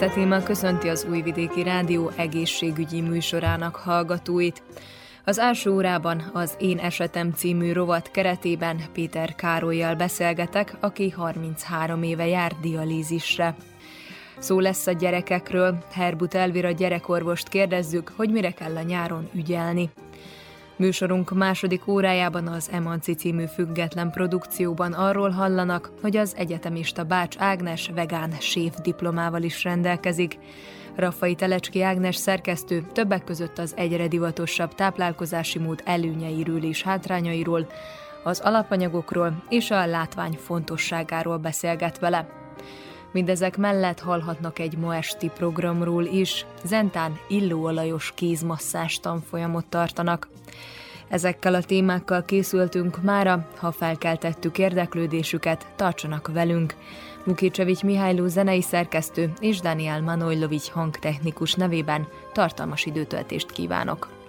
Fice Téma köszönti az Újvidéki Rádió egészségügyi műsorának hallgatóit. Az első órában az Én Esetem című rovat keretében Péter Károlyjal beszélgetek, aki 33 éve jár dialízisre. Szó lesz a gyerekekről, Herbut Elvira gyerekorvost kérdezzük, hogy mire kell a nyáron ügyelni. Műsorunk második órájában az Emanci című független produkcióban arról hallanak, hogy az egyetemista Bács Ágnes vegán séf diplomával is rendelkezik. Raffai Telecski Ágnes szerkesztő többek között az egyre divatosabb táplálkozási mód előnyeiről és hátrányairól, az alapanyagokról és a látvány fontosságáról beszélget vele. Mindezek mellett hallhatnak egy ma esti programról is, Zentán illóolajos kézmasszás tanfolyamot tartanak. Ezekkel a témákkal készültünk mára, ha felkeltettük érdeklődésüket, tartsanak velünk. Mukicsevics Mihályló zenei szerkesztő és Daniel Manojlovics hangtechnikus nevében tartalmas időtöltést kívánok.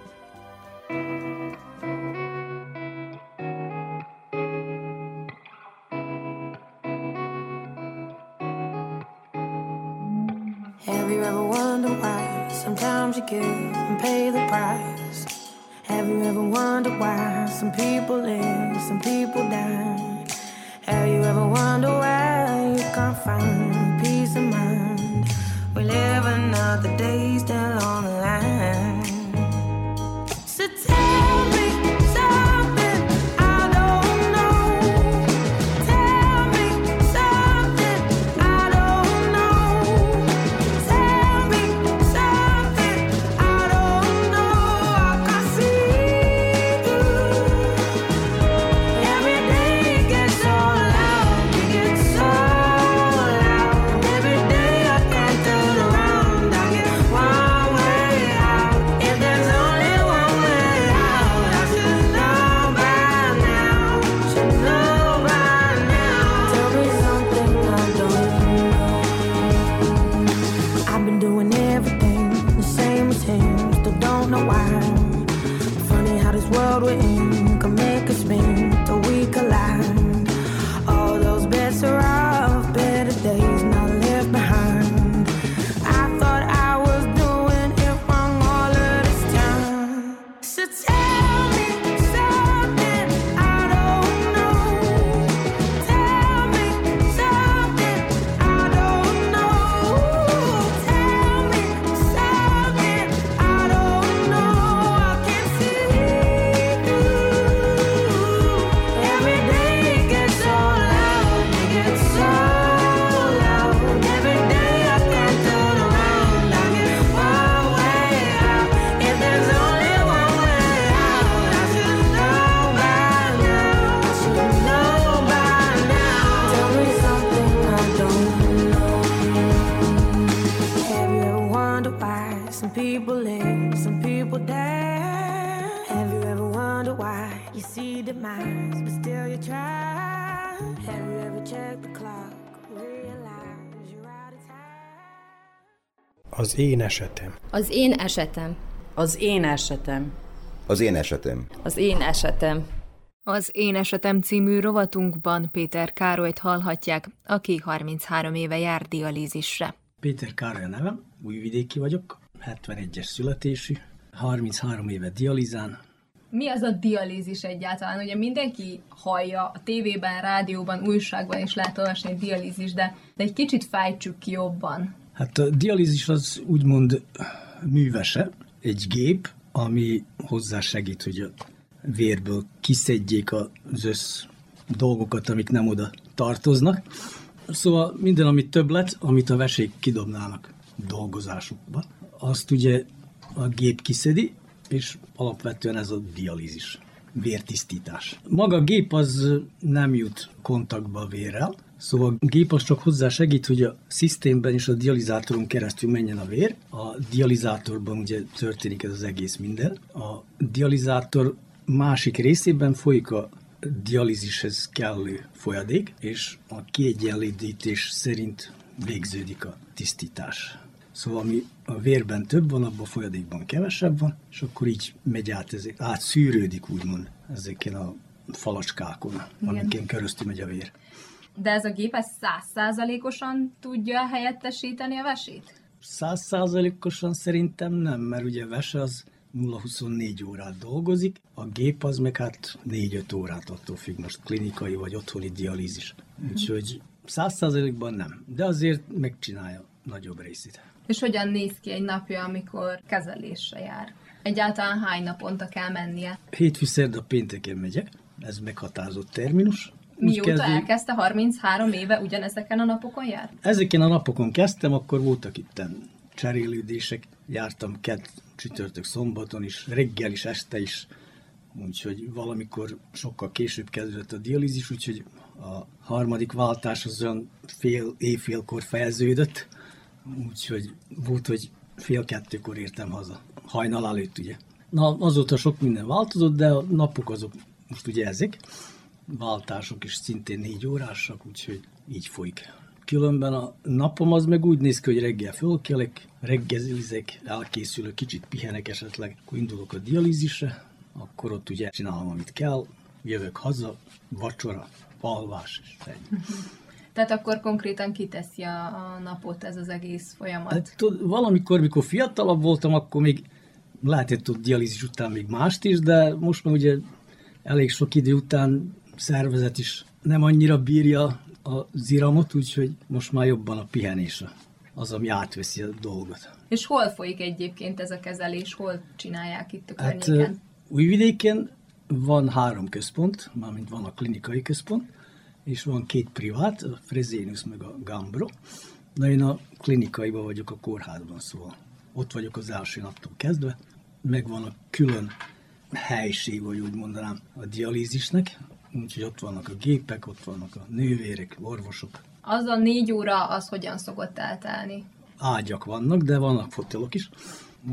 Have you ever wondered why sometimes you give and pay the price? Have you ever wondered why some people live, some people die? Have you ever wondered why you can't find peace of mind? We live another day still on the line. Én esetem. Az én esetem. Az én esetem. Az én esetem. Az én esetem. Az Én Esetem című rovatunkban Péter Károlyt hallhatják, aki 33 éve jár dialízisre. Péter Károly a nevem, újvidéki vagyok, 71-es születésű, 33 éve dializán. Mi az a dialízis egyáltalán? Ugye mindenki hallja a tévében, rádióban, újságban is lehet olvasni egy dialízis, de, de egy kicsit fejtsük ki jobban. Hát a dialízis az úgymond művese, egy gép, ami hozzá segít, hogy a vérből kiszedjék az össz dolgokat, amik nem oda tartoznak. Szóval minden, amit többlet, amit a vesék kidobnának dolgozásukba, azt ugye a gép kiszedi, és alapvetően ez a dialízis. vértisztítás. Maga a gép az nem jut kontaktba vérrel, Szóval a gép az csak hozzá segít, hogy a szisztémben és a dializátoron keresztül menjen a vér. A dializátorban ugye történik ez az egész minden. A dializátor másik részében folyik a dialízishez kellő folyadék, és a kiegyenlítés szerint végződik a tisztítás. Szóval ami a vérben több van, abban a folyadékban kevesebb van, és akkor így megy át, ez, átszűrődik úgymond ezeken a falacskákon, amiken keresztül megy a vér. De ez a gép százszázalékosan tudja helyettesíteni a vesét? Százszázalékosan szerintem nem, mert ugye a vese az 0-24 órát dolgozik, a gép az meg hát 4-5 órát attól függ, most klinikai vagy otthoni dialízis. Úgyhogy száz százalékban nem, de azért megcsinálja nagyobb részét. És hogyan néz ki egy napja, amikor kezelésre jár? Egyáltalán hány naponta kell mennie? Hétfő, szerda, pénteken megyek, ez meghatározott terminus. Mióta kezdi... elkezdte 33 éve ugyanezeken a napokon jár? Ezeken a napokon kezdtem, akkor voltak itt cserélődések, jártam kett, csütörtök, szombaton is, reggel is, este is, úgyhogy valamikor sokkal később kezdődött a dialízis, úgyhogy a harmadik váltás az olyan fél évfélkor fejeződött, úgyhogy volt, hogy fél kettőkor értem haza, hajnal előtt ugye. Na, azóta sok minden változott, de a napok azok most ugye ezek, váltások is szintén négy órásak, úgyhogy így folyik. Különben a napom az meg úgy néz ki, hogy reggel fölkelek, reggelizek, elkészülök, kicsit pihenek esetleg, akkor indulok a dialízisre, akkor ott ugye csinálom, amit kell, jövök haza, vacsora, alvás, és ennyi. Tehát akkor konkrétan kiteszi a, a napot ez az egész folyamat? Hát, tud, valamikor, mikor fiatalabb voltam, akkor még lehetett ott dialízis után még mást is, de most már ugye elég sok idő után szervezet is nem annyira bírja a ziramot, úgyhogy most már jobban a pihenés az, ami átveszi a dolgot. És hol folyik egyébként ez a kezelés? Hol csinálják itt a hát, környéken? Újvidéken van három központ, mármint van a klinikai központ, és van két privát, a Fresenius meg a Gambro. Na én a klinikaiban vagyok a kórházban, szóval ott vagyok az első naptól kezdve. Megvan a külön helység, vagy úgy mondanám, a dialízisnek, úgyhogy ott vannak a gépek, ott vannak a nővérek, orvosok. Az a négy óra, az hogyan szokott eltelni? Ágyak vannak, de vannak fotelok is,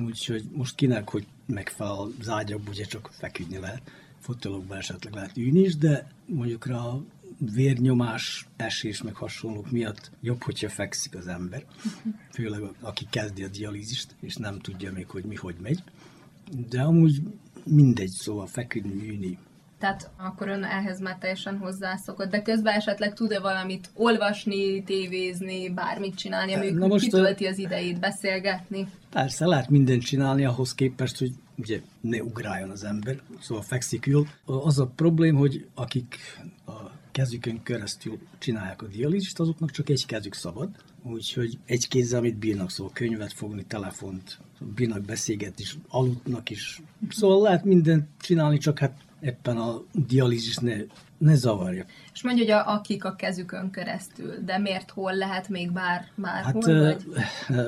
úgyhogy most kinek, hogy megfelel az ágyakba, ugye csak feküdni lehet. Fotelokban esetleg lehet ülni is, de mondjuk rá a vérnyomás, esés, meg hasonlók miatt jobb, hogyha fekszik az ember. Főleg aki kezdi a dialízist, és nem tudja még, hogy mi hogy megy. De amúgy mindegy, szóval feküdni, ülni, tehát akkor ön ehhez már teljesen hozzászokott, de közben esetleg tud-e valamit olvasni, tévézni, bármit csinálni, ami Na most kitölti az idejét, beszélgetni? Persze, lehet mindent csinálni ahhoz képest, hogy ugye ne ugráljon az ember, szóval fekszik ül. Az a problém, hogy akik a kezükön keresztül csinálják a dialízist, azoknak csak egy kezük szabad, úgyhogy egy kézzel, amit bírnak, szóval könyvet fogni, telefont, bírnak beszélgetni, is, aludnak is. Szóval lehet mindent csinálni, csak hát éppen a dialízis ne, ne zavarja. És mondja, hogy a, akik a kezükön keresztül, de miért hol lehet még bár, bár hát, hol, vagy?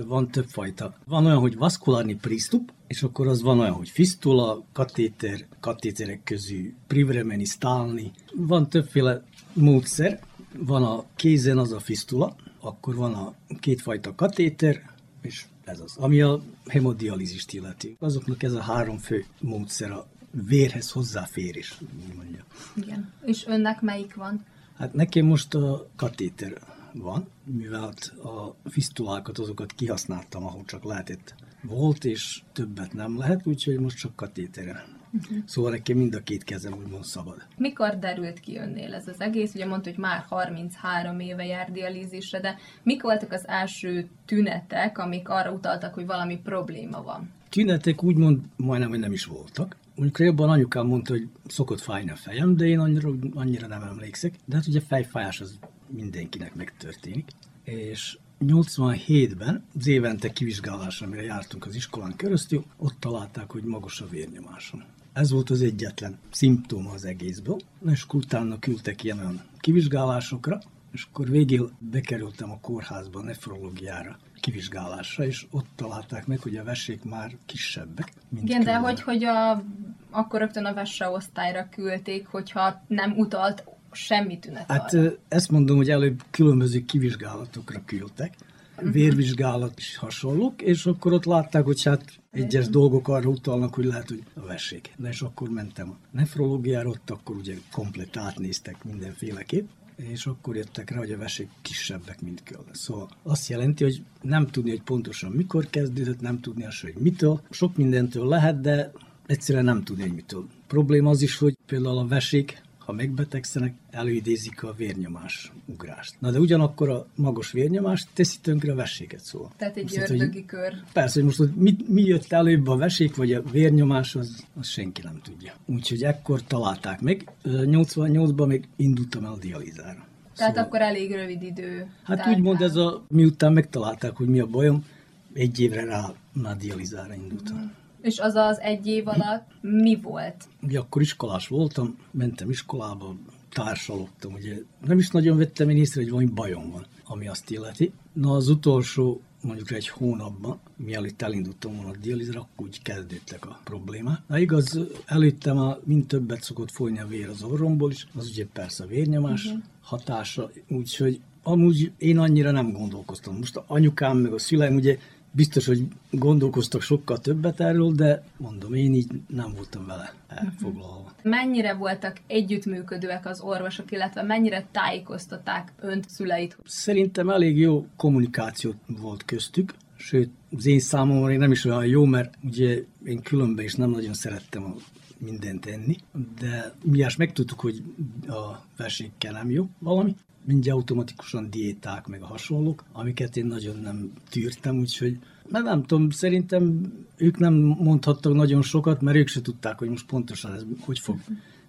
Van több fajta. Van olyan, hogy vaszkulárni prisztup, és akkor az van olyan, hogy fistula, katéter, katéterek közül privremeni, stálni. Van többféle módszer. Van a kézen az a fistula, akkor van a kétfajta katéter, és ez az, ami a hemodialízist illeti. Azoknak ez a három fő módszer a vérhez hozzáférés, úgy mondja. Igen. És önnek melyik van? Hát nekem most a katéter van, mivel a fisztulákat, azokat kihasználtam, ahol csak lehetett. Volt, és többet nem lehet, úgyhogy most csak katéteren. Uh-huh. Szóval nekem mind a két kezem úgymond szabad. Mikor derült ki önnél ez az egész? Ugye mondta, hogy már 33 éve jár dialízisre, de mik voltak az első tünetek, amik arra utaltak, hogy valami probléma van? Tünetek úgymond majdnem, hogy nem is voltak. Mondjuk jobban anyukám mondta, hogy szokott fájni a fejem, de én annyira, annyira nem emlékszek. De hát ugye fejfájás az mindenkinek megtörténik. És 87-ben az évente kivizsgálásra, amire jártunk az iskolán keresztül, ott találták, hogy magas a vérnyomásom. Ez volt az egyetlen szimptóma az egészből, és utána küldtek ilyen olyan kivizsgálásokra, és akkor végül bekerültem a kórházba, nefrológiára. Kivizsgálásra, és ott találták meg, hogy a vesék már kisebbek, mint Igen, de külön. hogy, hogy a, akkor rögtön a vesse osztályra küldték, hogyha nem utalt semmi tünet Hát arra. ezt mondom, hogy előbb különböző kivizsgálatokra küldtek, vérvizsgálat is hasonlók, és akkor ott látták, hogy hát egyes dolgok arra utalnak, hogy lehet, hogy a vessék. De és akkor mentem a nefrológiára, ott akkor ugye komplet átnéztek mindenféleképp, és akkor jöttek rá, hogy a vesék kisebbek, mint kell. Szóval azt jelenti, hogy nem tudni, hogy pontosan mikor kezdődött, nem tudni azt, hogy mitől. Sok mindentől lehet, de egyszerűen nem tudni, hogy mitől. Probléma az is, hogy például a vesék, ha megbetegszenek, előidézik a vérnyomás ugrást. Na de ugyanakkor a magas vérnyomás teszi tönkre a veséket szóval. Tehát egy Most, hát, hogy- ördögi kör. Persze, hogy most hogy mi, mi jött előbb a vesék, vagy a vérnyomás, az, az senki nem tudja. Úgyhogy ekkor találták meg. Ö, 88-ban még indultam el a dialízára. Tehát akkor elég rövid idő. Hát telt úgymond ez a, miután megtalálták, hogy mi a bajom, egy évre rá már dializára indultam. És az az egy év alatt mi volt? Ugye akkor iskolás voltam, mentem iskolába, társalogtam, ugye nem is nagyon vettem én észre, hogy valami bajom van, ami azt illeti. Na az utolsó mondjuk egy hónapban, mielőtt elindultam volna a dialízra, akkor úgy kezdődtek a problémák. Na igaz, előtte már mind többet szokott folyni a vér az orromból is, az ugye persze a vérnyomás uh-huh. hatása, úgyhogy amúgy én annyira nem gondolkoztam. Most a anyukám meg a szüleim ugye biztos, hogy gondolkoztak sokkal többet erről, de mondom, én így nem voltam vele elfoglalva. Mennyire voltak együttműködőek az orvosok, illetve mennyire tájékoztatták önt, szüleit? Szerintem elég jó kommunikáció volt köztük, sőt, az én számomra még nem is olyan jó, mert ugye én különben is nem nagyon szerettem a mindent enni, de miás megtudtuk, hogy a versenyekkel nem jó valami, mindjárt automatikusan diéták, meg a hasonlók, amiket én nagyon nem tűrtem, úgyhogy mert nem tudom, szerintem ők nem mondhattak nagyon sokat, mert ők se tudták, hogy most pontosan ez hogy fog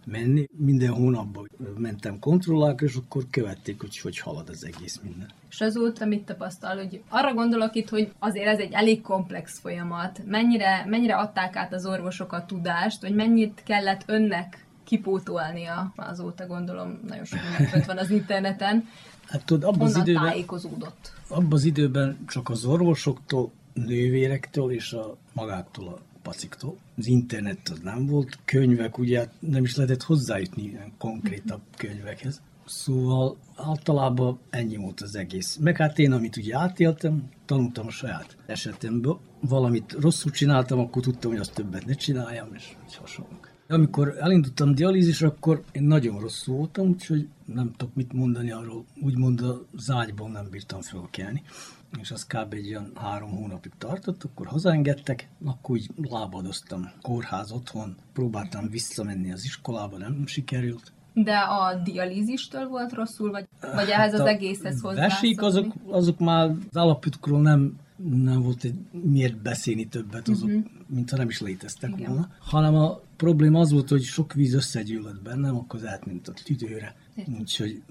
menni. Minden hónapban mentem kontrollálni, és akkor követték, hogy hogy halad az egész minden. És azóta mit tapasztal, hogy arra gondolok itt, hogy azért ez egy elég komplex folyamat. Mennyire, mennyire adták át az orvosok a tudást, vagy mennyit kellett önnek kipótolnia, azóta gondolom nagyon sok minden fönt van az interneten, Hát tudod, abban az időben, tájékozódott. abban az időben csak az orvosoktól, nővérektől és a magáktól a paciktól. Az internet az nem volt, könyvek, ugye hát nem is lehetett hozzájutni ilyen konkrétabb könyvekhez. Szóval általában ennyi volt az egész. Meg hát én, amit ugye átéltem, tanultam a saját esetemből. Valamit rosszul csináltam, akkor tudtam, hogy azt többet ne csináljam, és így hasonlók. Amikor elindultam dialízisre, akkor én nagyon rosszul voltam, úgyhogy nem tudok mit mondani arról. Úgymond az ágyból nem bírtam fölkelni. És az kb. egy olyan három hónapig tartott, akkor hazaengedtek, akkor úgy lábadoztam kórház otthon, próbáltam visszamenni az iskolába, nem sikerült. De a dialízistől volt rosszul, vagy, vagy ehhez az Hát a egészhez Vesék hozzászokni? azok, azok már az alapjutukról nem, nem volt egy miért beszélni többet, azok, uh-huh. mintha nem is léteztek Igen. volna. Hanem a probléma az volt, hogy sok víz összegyűlött bennem, akkor az átment a tüdőre. Úgyhogy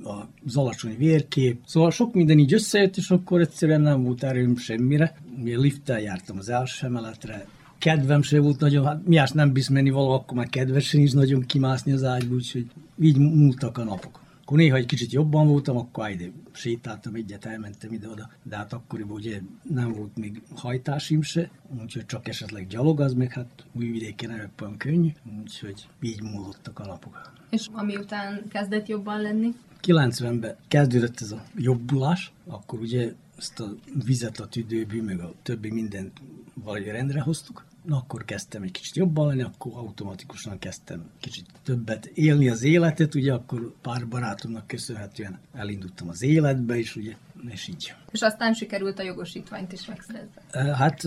az alacsony vérkép. Szóval sok minden így összejött, és akkor egyszerűen nem volt erőm semmire. Ugye lifttel jártam az első emeletre, kedvem se volt nagyon, hát miás nem bisz menni való, akkor már kedvesen is nagyon kimászni az ágyba, úgyhogy így múltak a napok. Akkor néha egy kicsit jobban voltam, akkor ide sétáltam egyet, elmentem ide-oda, de hát akkoriban ugye nem volt még hajtásim se, úgyhogy csak esetleg gyalog, az meg hát újvidéken nem olyan könnyű, úgyhogy így múlottak a napok. És ami után kezdett jobban lenni? 90-ben kezdődött ez a jobbulás, akkor ugye ezt a vizet a tüdőbű, meg a többi mindent valahogy rendre hoztuk. Na, akkor kezdtem egy kicsit jobban lenni, akkor automatikusan kezdtem kicsit többet élni az életet, ugye akkor pár barátomnak köszönhetően elindultam az életbe is, ugye, és így. És aztán sikerült a jogosítványt is megszerezni. Hát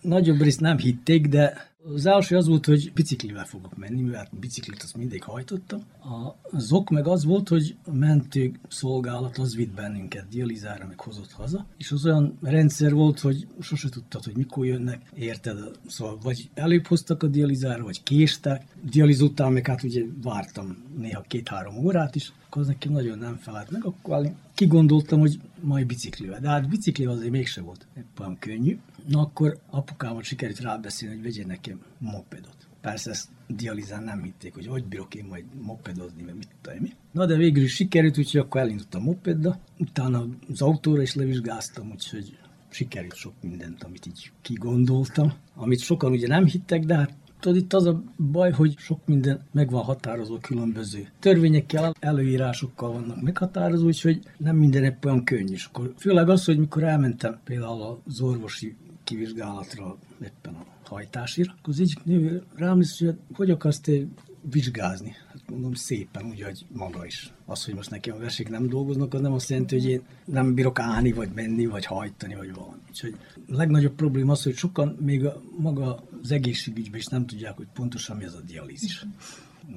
nagyobb részt nem hitték, de az első az volt, hogy biciklivel fogok menni, hát biciklit azt mindig hajtottam. A- Az ok meg az volt, hogy a mentő szolgálat az vitt bennünket dializára, meg hozott haza, és az olyan rendszer volt, hogy sose tudtad, hogy mikor jönnek, érted? Szóval vagy előbb hoztak a dializára, vagy késtek. Dializ után meg hát ugye vártam néha két-három órát is, akkor az nekem nagyon nem felelt meg, akkor kigondoltam, hogy majd biciklivel. De hát biciklivel azért mégse volt épp olyan könnyű. Na akkor apukámat sikerült rábeszélni, hogy vegyen nekem mopedot. Persze ezt dializán nem hitték, hogy hogy bírok én majd mopedozni, meg mit tudom mi. Na de végül is sikerült, úgyhogy akkor elindultam mopedda. Utána az autóra is levizsgáztam, úgyhogy sikerült sok mindent, amit így kigondoltam, amit sokan ugye nem hittek, de hát tudod, itt az a baj, hogy sok minden meg van határozó különböző törvényekkel, előírásokkal vannak meghatározó, úgyhogy nem minden épp olyan könnyű. És akkor főleg az, hogy mikor elmentem például az orvosi kivizsgálatra éppen a hajtásira, akkor az egyik nő rám is, hogy hogy akarsz te vizsgázni? Hát mondom szépen, úgy, hogy maga is. Az, hogy most nekem a vesék nem dolgoznak, az nem azt jelenti, hogy én nem bírok állni, vagy menni, vagy hajtani, vagy valami. Úgyhogy a legnagyobb probléma az, hogy sokan még a, maga az egészségügyben is nem tudják, hogy pontosan mi az a dialízis.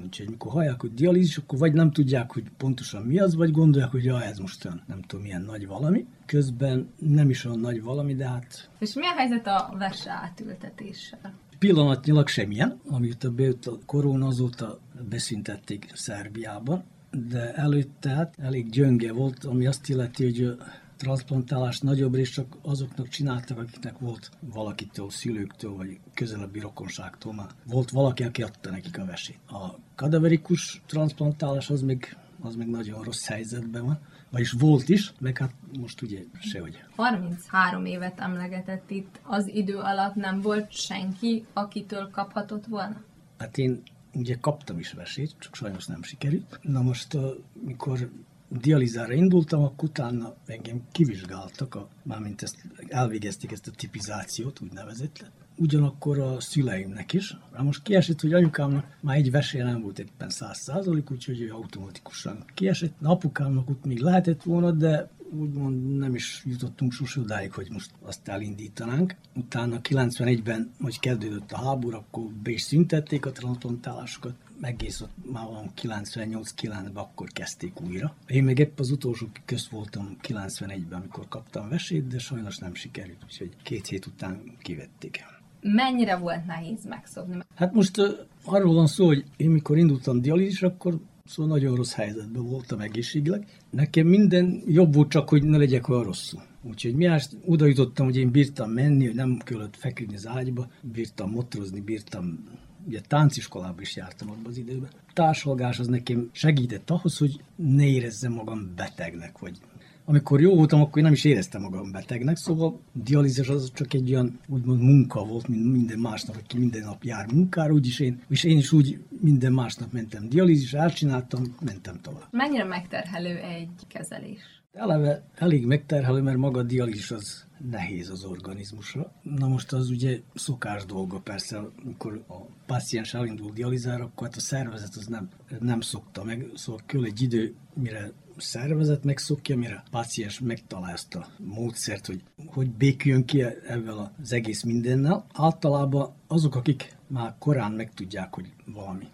Úgyhogy mikor hallják, hogy dialízis, akkor vagy nem tudják, hogy pontosan mi az, vagy gondolják, hogy ja, ez most olyan, nem tudom, milyen nagy valami. Közben nem is olyan nagy valami, de hát... És mi a helyzet a vese átültetéssel? Pillanatnyilag semmilyen, amit a bejött a korona, azóta beszüntették Szerbiában, de előtte hát elég gyönge volt, ami azt illeti, hogy transplantálást nagyobb részt csak azoknak csináltak, akiknek volt valakitől, szülőktől, vagy közelebbi rokonságtól már. Volt valaki, aki adta nekik a vesét. A kadaverikus transplantálás az még, az még nagyon rossz helyzetben van. Vagyis volt is, meg hát most ugye sehogy. 33 évet emlegetett itt. Az idő alatt nem volt senki, akitől kaphatott volna? Hát én ugye kaptam is vesét, csak sajnos nem sikerült. Na most, mikor dializára indultam, akkor utána engem kivizsgáltak, a, mármint ezt, elvégezték ezt a tipizációt, úgynevezett. Ugyanakkor a szüleimnek is. Na most kiesett, hogy anyukámnak már egy vesél nem volt éppen száz százalék, úgyhogy ő automatikusan kiesett. Na, apukámnak ott még lehetett volna, de úgymond nem is jutottunk sose odáig, hogy most azt elindítanánk. Utána 91-ben, hogy kezdődött a háború, akkor be is szüntették a transplantálásokat egész ott már van 98-9-ben akkor kezdték újra. Én még épp az utolsó közt voltam 91-ben, amikor kaptam vesét, de sajnos nem sikerült, úgyhogy két hét után kivették. Mennyire volt nehéz megszokni? Hát most uh, arról van szó, hogy én mikor indultam dialízisre, akkor Szóval nagyon rossz helyzetben voltam egészségileg. Nekem minden jobb volt csak, hogy ne legyek olyan rosszul. Úgyhogy mi oda jutottam, hogy én bírtam menni, hogy nem kellett feküdni az ágyba, bírtam motorozni, bírtam ugye tánciskolába is jártam abban az időben. A társalgás az nekem segített ahhoz, hogy ne érezzem magam betegnek, vagy amikor jó voltam, akkor én nem is éreztem magam betegnek, szóval dialízis az csak egy olyan úgymond munka volt, mint minden másnap, aki minden nap jár munkára, úgyis én, és én is úgy minden másnap mentem dialízis, elcsináltam, mentem tovább. Mennyire megterhelő egy kezelés? Eleve elég megterhelő, mert maga a dialízis az nehéz az organizmusra. Na most az ugye szokás dolga persze, amikor a páciens elindul dializára, akkor hát a szervezet az nem, nem szokta meg, szóval kell egy idő, mire szervezet megszokja, mire a páciens megtalálja ezt a módszert, hogy hogy béküljön ki ezzel az egész mindennel. Általában azok, akik már korán megtudják, hogy valami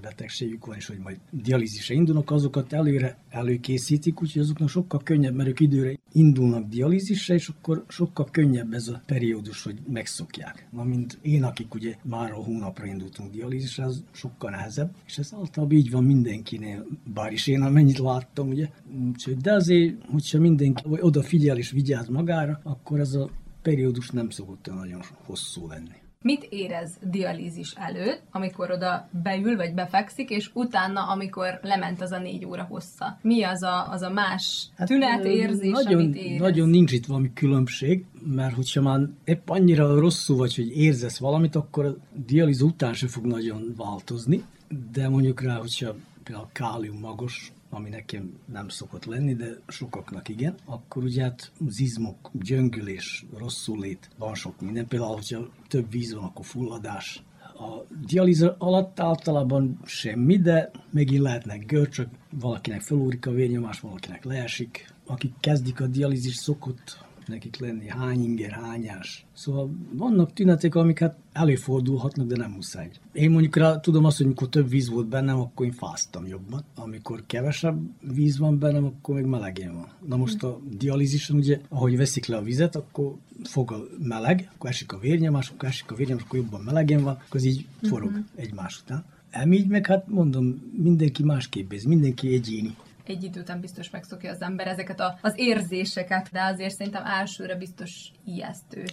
betegségük van, és hogy majd dialízisre indulnak, azokat előre előkészítik, úgyhogy azoknak sokkal könnyebb, mert ők időre indulnak dialízisre, és akkor sokkal könnyebb ez a periódus, hogy megszokják. Na, mint én, akik ugye már a hónapra indultunk dialízisre, az sokkal nehezebb, és ez általában így van mindenkinél, bár is én amennyit láttam, ugye. Úgyhogy, de azért, hogyha mindenki odafigyel és vigyáz magára, akkor ez a periódus nem szokott nagyon hosszú lenni. Mit érez dialízis előtt, amikor oda beül vagy befekszik, és utána, amikor lement az a négy óra hossza? Mi az a, az a más hát, tünetérzés, nagyon, amit érez? Nagyon nincs itt valami különbség, mert hogyha már épp annyira rosszul vagy, hogy érzesz valamit, akkor a dialíz után se fog nagyon változni, de mondjuk rá, hogyha például kálium magos, ami nekem nem szokott lenni, de sokaknak igen, akkor ugye hát zizmok, gyöngülés, rosszul lét, van sok minden. Például, hogyha több víz van, akkor fulladás. A dialíza alatt általában semmi, de megint lehetnek görcsök, valakinek felúrik a vérnyomás, valakinek leesik. Akik kezdik a dialízis szokott nekik lenni, hány inger, hányás. Szóval vannak tünetek, amik hát előfordulhatnak, de nem muszáj. Én mondjuk rá tudom azt, hogy amikor több víz volt bennem, akkor én fáztam jobban. Amikor kevesebb víz van bennem, akkor még melegén van. Na most a dialízisen ugye, ahogy veszik le a vizet, akkor fog a meleg, akkor esik a vérnyomás, akkor esik a vérnyomás, akkor jobban melegen van, akkor az így forog uh-huh. egymás után. Emígy meg, hát mondom, mindenki másképp ez, mindenki egyéni egy idő után biztos megszokja az ember ezeket a, az érzéseket, de azért szerintem elsőre biztos ijesztő.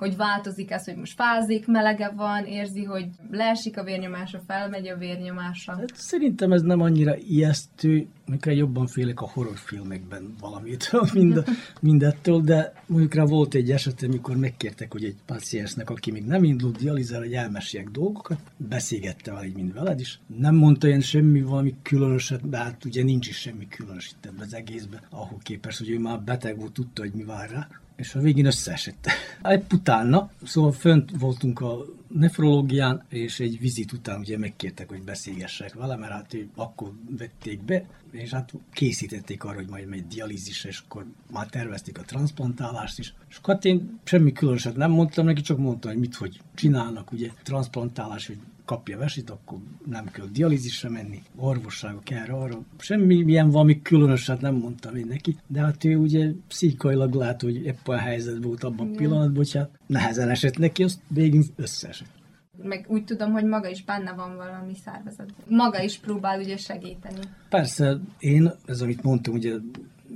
Hogy változik ez, hogy most fázik, melege van, érzi, hogy leesik a vérnyomása, felmegy a vérnyomása. Hát szerintem ez nem annyira ijesztő, mikor jobban félek a horrorfilmekben valamit, mind, mindettől, de mondjuk rá volt egy eset, amikor megkértek, hogy egy paciensnek, aki még nem indult dializál, hogy elmeséljek dolgokat, beszélgette vele, mint veled is. Nem mondta ilyen semmi valami különöset, de hát ugye nincs is semmi különös itt ebben az egészben, ahol képes, hogy ő már beteg volt, tudta, hogy mi vár rá és a végén összeesett. Egy utána, szóval fönt voltunk a nefrológián, és egy vizit után ugye megkértek, hogy beszélgessek vele, mert hát akkor vették be, és hát készítették arra, hogy majd megy dialízisre, és akkor már tervezték a transplantálást is. És akkor hát én semmi különöset nem mondtam neki, csak mondtam, hogy mit, hogy csinálnak, ugye transplantálás, hogy kapja vesit, akkor nem kell dialízisre menni, orvosságok erre, arra. Semmi ilyen valami különöset nem mondtam én neki, de hát ő ugye pszichailag lát, hogy épp a helyzet volt abban a pillanatban, hogy hát nehezen esett neki, azt végig összeesett meg úgy tudom, hogy maga is benne van valami szervezet. Maga is próbál ugye segíteni. Persze, én, ez amit mondtam, ugye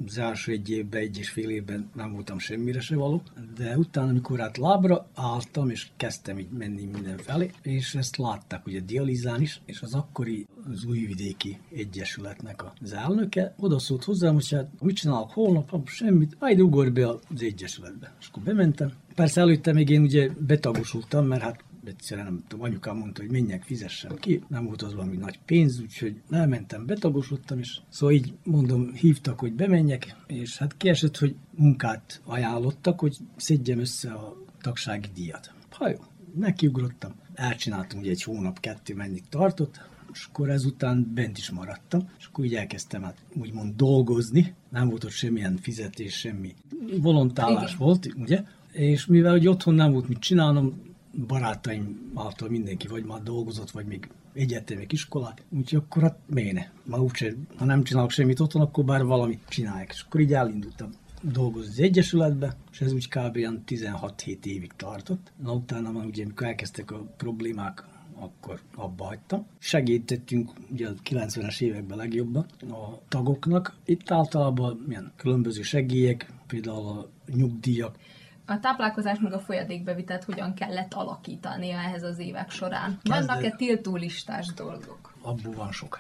az első egy évben, egy és fél évben nem voltam semmire se való, de utána, amikor hát lábra álltam, és kezdtem így menni mindenfelé, és ezt látták ugye dializán is, és az akkori az újvidéki egyesületnek az elnöke oda szólt hozzám, hogy hát mit csinálok holnap, semmit, majd ugorj be az egyesületbe. És akkor bementem. Persze előtte még én ugye betagosultam, mert hát egyszerűen nem tudom, anyukám mondta, hogy menjek, fizessem ki, nem volt az valami nagy pénz, úgyhogy elmentem, betagosodtam, és szóval így mondom, hívtak, hogy bemenjek, és hát kiesett, hogy munkát ajánlottak, hogy szedjem össze a tagsági díjat. Ha jó, nekiugrottam, elcsináltam ugye egy hónap, kettő mennyit tartott, és akkor ezután bent is maradtam, és akkor így elkezdtem hát úgymond dolgozni, nem volt ott semmilyen fizetés, semmi volontálás Igen. volt, ugye, és mivel hogy otthon nem volt mit csinálnom, barátaim által mindenki vagy már dolgozott, vagy még egyetemek, iskolák, úgyhogy akkor hát méne. Ma úgyse, ha nem csinálok semmit otthon, akkor bár valamit csinálják. És akkor így elindultam dolgozni az Egyesületbe, és ez úgy kb. 16-7 évig tartott. Na utána már ugye, amikor elkezdtek a problémák, akkor abba hagytam. Segítettünk ugye a 90-es években legjobban a tagoknak. Itt általában milyen különböző segélyek, például a nyugdíjak, a táplálkozás meg a folyadékbevitelt hogyan kellett alakítani ehhez az évek során? Vannak-e tiltólistás dolgok? Abból van sok.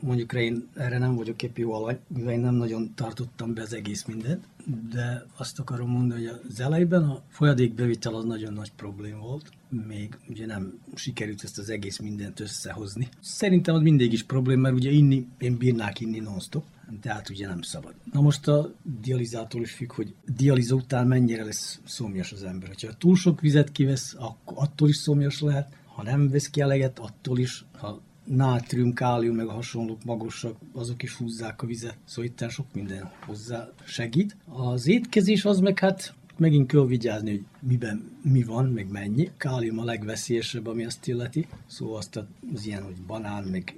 Mondjuk én erre nem vagyok épp jó alany, mivel én nem nagyon tartottam be az egész mindent, de azt akarom mondani, hogy az elejében a folyadékbevitel az nagyon nagy problém volt, még ugye nem sikerült ezt az egész mindent összehozni. Szerintem az mindig is problém, mert ugye inni, én bírnák inni non-stop, de hát ugye nem szabad. Na most a dializától is függ, hogy dializa után mennyire lesz szomjas az ember. Ha túl sok vizet kivesz, akkor attól is szomjas lehet, ha nem vesz ki eleget, attól is, ha nátrium, kálium, meg a hasonlók magosak, azok is húzzák a vizet, szóval itt sok minden hozzá segít. Az étkezés az meg hát megint kell vigyázni, hogy miben mi van, meg mennyi. Kálium a legveszélyesebb, ami azt illeti. Szóval azt az ilyen, hogy banán, meg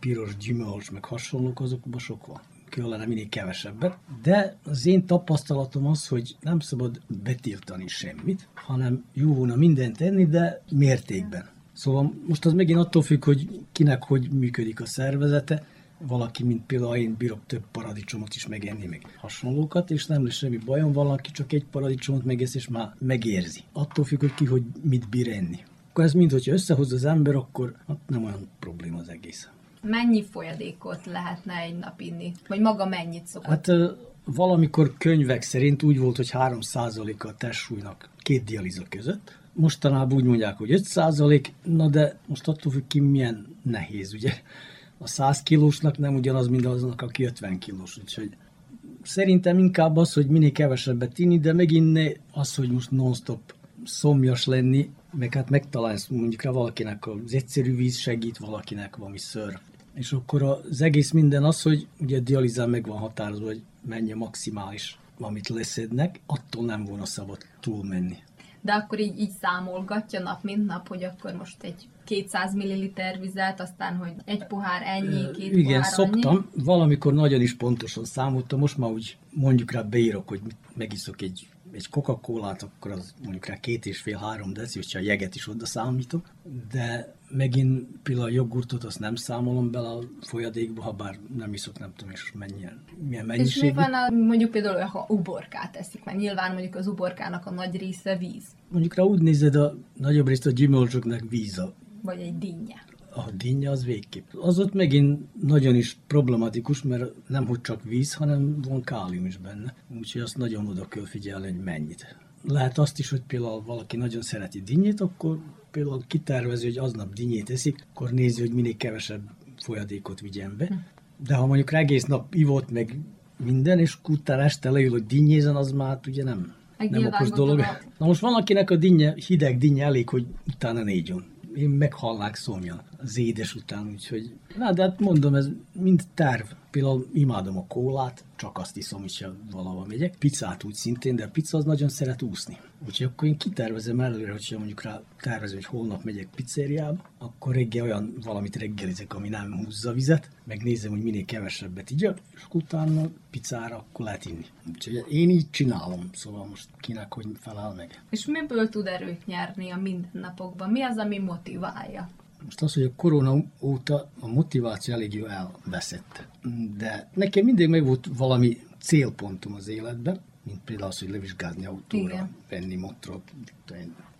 piros gyümölcs, meg hasonlók, azokban sok van kellene minél kevesebbet, de az én tapasztalatom az, hogy nem szabad betiltani semmit, hanem jó volna mindent tenni, de mértékben. Szóval most az megint attól függ, hogy kinek hogy működik a szervezete, valaki, mint például én bírok több paradicsomot is megenni, meg hasonlókat, és nem lesz semmi bajom, valaki csak egy paradicsomot megesz, és már megérzi. Attól függ, hogy ki, hogy mit bír enni. Akkor ez mind, hogyha összehoz az ember, akkor hát nem olyan probléma az egész mennyi folyadékot lehetne egy nap inni? Vagy maga mennyit szokott? Hát valamikor könyvek szerint úgy volt, hogy 3%-a a testsúlynak két dializa között. Mostanában úgy mondják, hogy 5%, na de most attól függ ki milyen nehéz, ugye? A 100 kilósnak nem ugyanaz, mint aznak, aki 50 kilós, úgyhogy szerintem inkább az, hogy minél kevesebbet inni, de megint az, hogy most non-stop szomjas lenni, meg hát megtalálsz mondjuk valakinek az egyszerű víz segít, valakinek valami ször és akkor az egész minden az, hogy ugye a dializán meg van határozva, hogy mennyi a maximális, amit leszednek, attól nem volna szabad túlmenni. De akkor így, így számolgatja nap mint nap, hogy akkor most egy 200 ml vizet, aztán, hogy egy pohár ennyi, két Igen, pohár szoktam, annyi. valamikor nagyon is pontosan számoltam, most már úgy mondjuk rá beírok, hogy megiszok egy egy Coca-Colát, akkor az mondjuk rá két és fél, három deci, hogyha a jeget is oda számítok, de megint például a jogurtot azt nem számolom bele a folyadékba, ha bár nem iszok, nem tudom is mennyien, milyen mennyiség. És mi van a, mondjuk például, ha uborkát eszik, mert nyilván mondjuk az uborkának a nagy része víz, Mondjuk rá úgy nézed, a nagyobb részt a gyümölcsöknek víz a vagy egy dinnye. a dinnye az végképp. Az ott megint nagyon is problematikus, mert nem hogy csak víz, hanem van kálium is benne. Úgyhogy azt nagyon oda kell figyelni, hogy mennyit. Lehet azt is, hogy például valaki nagyon szereti dinnyét, akkor például kitervezi, hogy aznap dinnyét eszik, akkor nézi, hogy minél kevesebb folyadékot vigyen be. De ha mondjuk egész nap ivott meg minden, és utána este leül, hogy dinnyézen, az már ugye nem, Meg nem nyilván okos dolog. gondolom- Na most van, akinek a dinnye, hideg dinnye elég, hogy utána négyon. Én meghallák szomjan az édes után, úgyhogy... Na, de hát mondom, ez mind terv. Például imádom a kólát, csak azt iszom, hogyha valahol megyek. Pizzát úgy szintén, de a pizza az nagyon szeret úszni. Úgyhogy akkor én kitervezem előre, hogyha mondjuk rá tervezem, hogy holnap megyek pizzériába, akkor reggel olyan valamit reggelizek, ami nem húzza vizet, megnézem, hogy minél kevesebbet igyak, és utána pizzára akkor lehet inni. Úgyhogy én így csinálom, szóval most kinek hogy felel meg. És miből tud erőt nyerni a mindennapokban? Mi az, ami motiválja? Most az, hogy a korona óta a motiváció elég jó elveszett. De nekem mindig meg volt valami célpontom az életben, mint például az, hogy levizsgázni autóra, Igen. Venni motrot,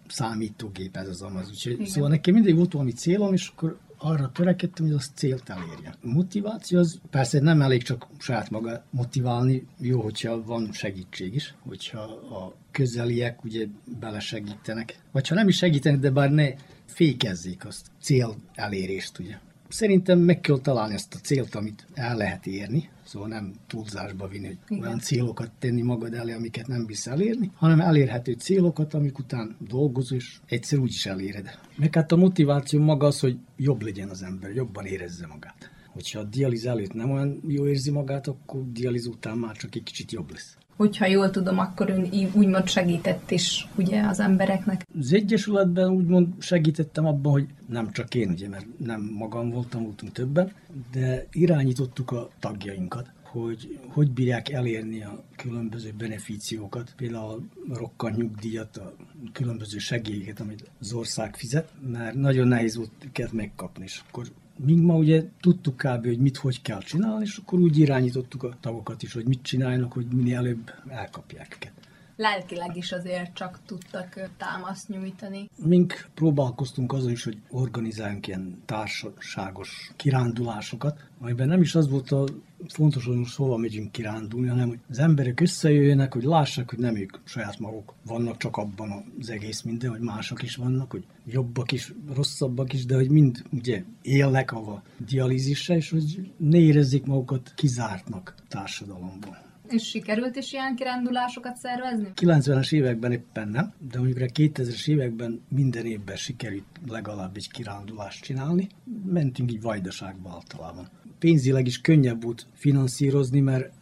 számítógép, ez az amaz. Úgyhogy, Igen. szóval nekem mindig volt valami célom, és akkor arra törekedtem, hogy az célt elérje. A motiváció az persze nem elég csak saját maga motiválni, jó, hogyha van segítség is, hogyha a közeliek ugye belesegítenek. Vagy ha nem is segítenek, de bár ne fékezzék azt cél elérést, ugye. Szerintem meg kell találni ezt a célt, amit el lehet érni, szóval nem túlzásba vinni, hogy Igen. olyan célokat tenni magad elé, amiket nem visz elérni, hanem elérhető célokat, amik után dolgozol, és egyszer úgy is eléred. Meg hát a motiváció maga az, hogy jobb legyen az ember, jobban érezze magát. Hogyha a dializ előtt nem olyan jó érzi magát, akkor dializ után már csak egy kicsit jobb lesz. Hogyha jól tudom, akkor ön úgymond segített is ugye az embereknek. Az Egyesületben úgymond segítettem abban, hogy nem csak én, ugye, mert nem magam voltam, voltunk többen, de irányítottuk a tagjainkat, hogy hogy bírják elérni a különböző beneficiókat, például a rokkant nyugdíjat, a különböző segélyeket, amit az ország fizet, mert nagyon nehéz volt őket megkapni, és akkor Mink ma ugye tudtuk kb. hogy mit hogy kell csinálni, és akkor úgy irányítottuk a tagokat is, hogy mit csinálnak, hogy minél előbb elkapják őket. Lelkileg is azért csak tudtak támaszt nyújtani. Mink próbálkoztunk azon is, hogy organizáljunk ilyen társaságos kirándulásokat, amiben nem is az volt a fontos, hogy most hova megyünk kirándulni, hanem hogy az emberek összejöjjenek, hogy lássák, hogy nem ők saját maguk vannak csak abban az egész minden, hogy mások is vannak, hogy jobbak is, rosszabbak is, de hogy mind ugye élnek a dialízisre, és hogy ne érezzék magukat kizártnak a társadalomból. És sikerült is ilyen kirándulásokat szervezni? 90-es években éppen nem, de mondjuk a 2000-es években minden évben sikerült legalább egy kirándulást csinálni. Mentünk így vajdaságba általában. Pénzileg is könnyebb volt finanszírozni, mert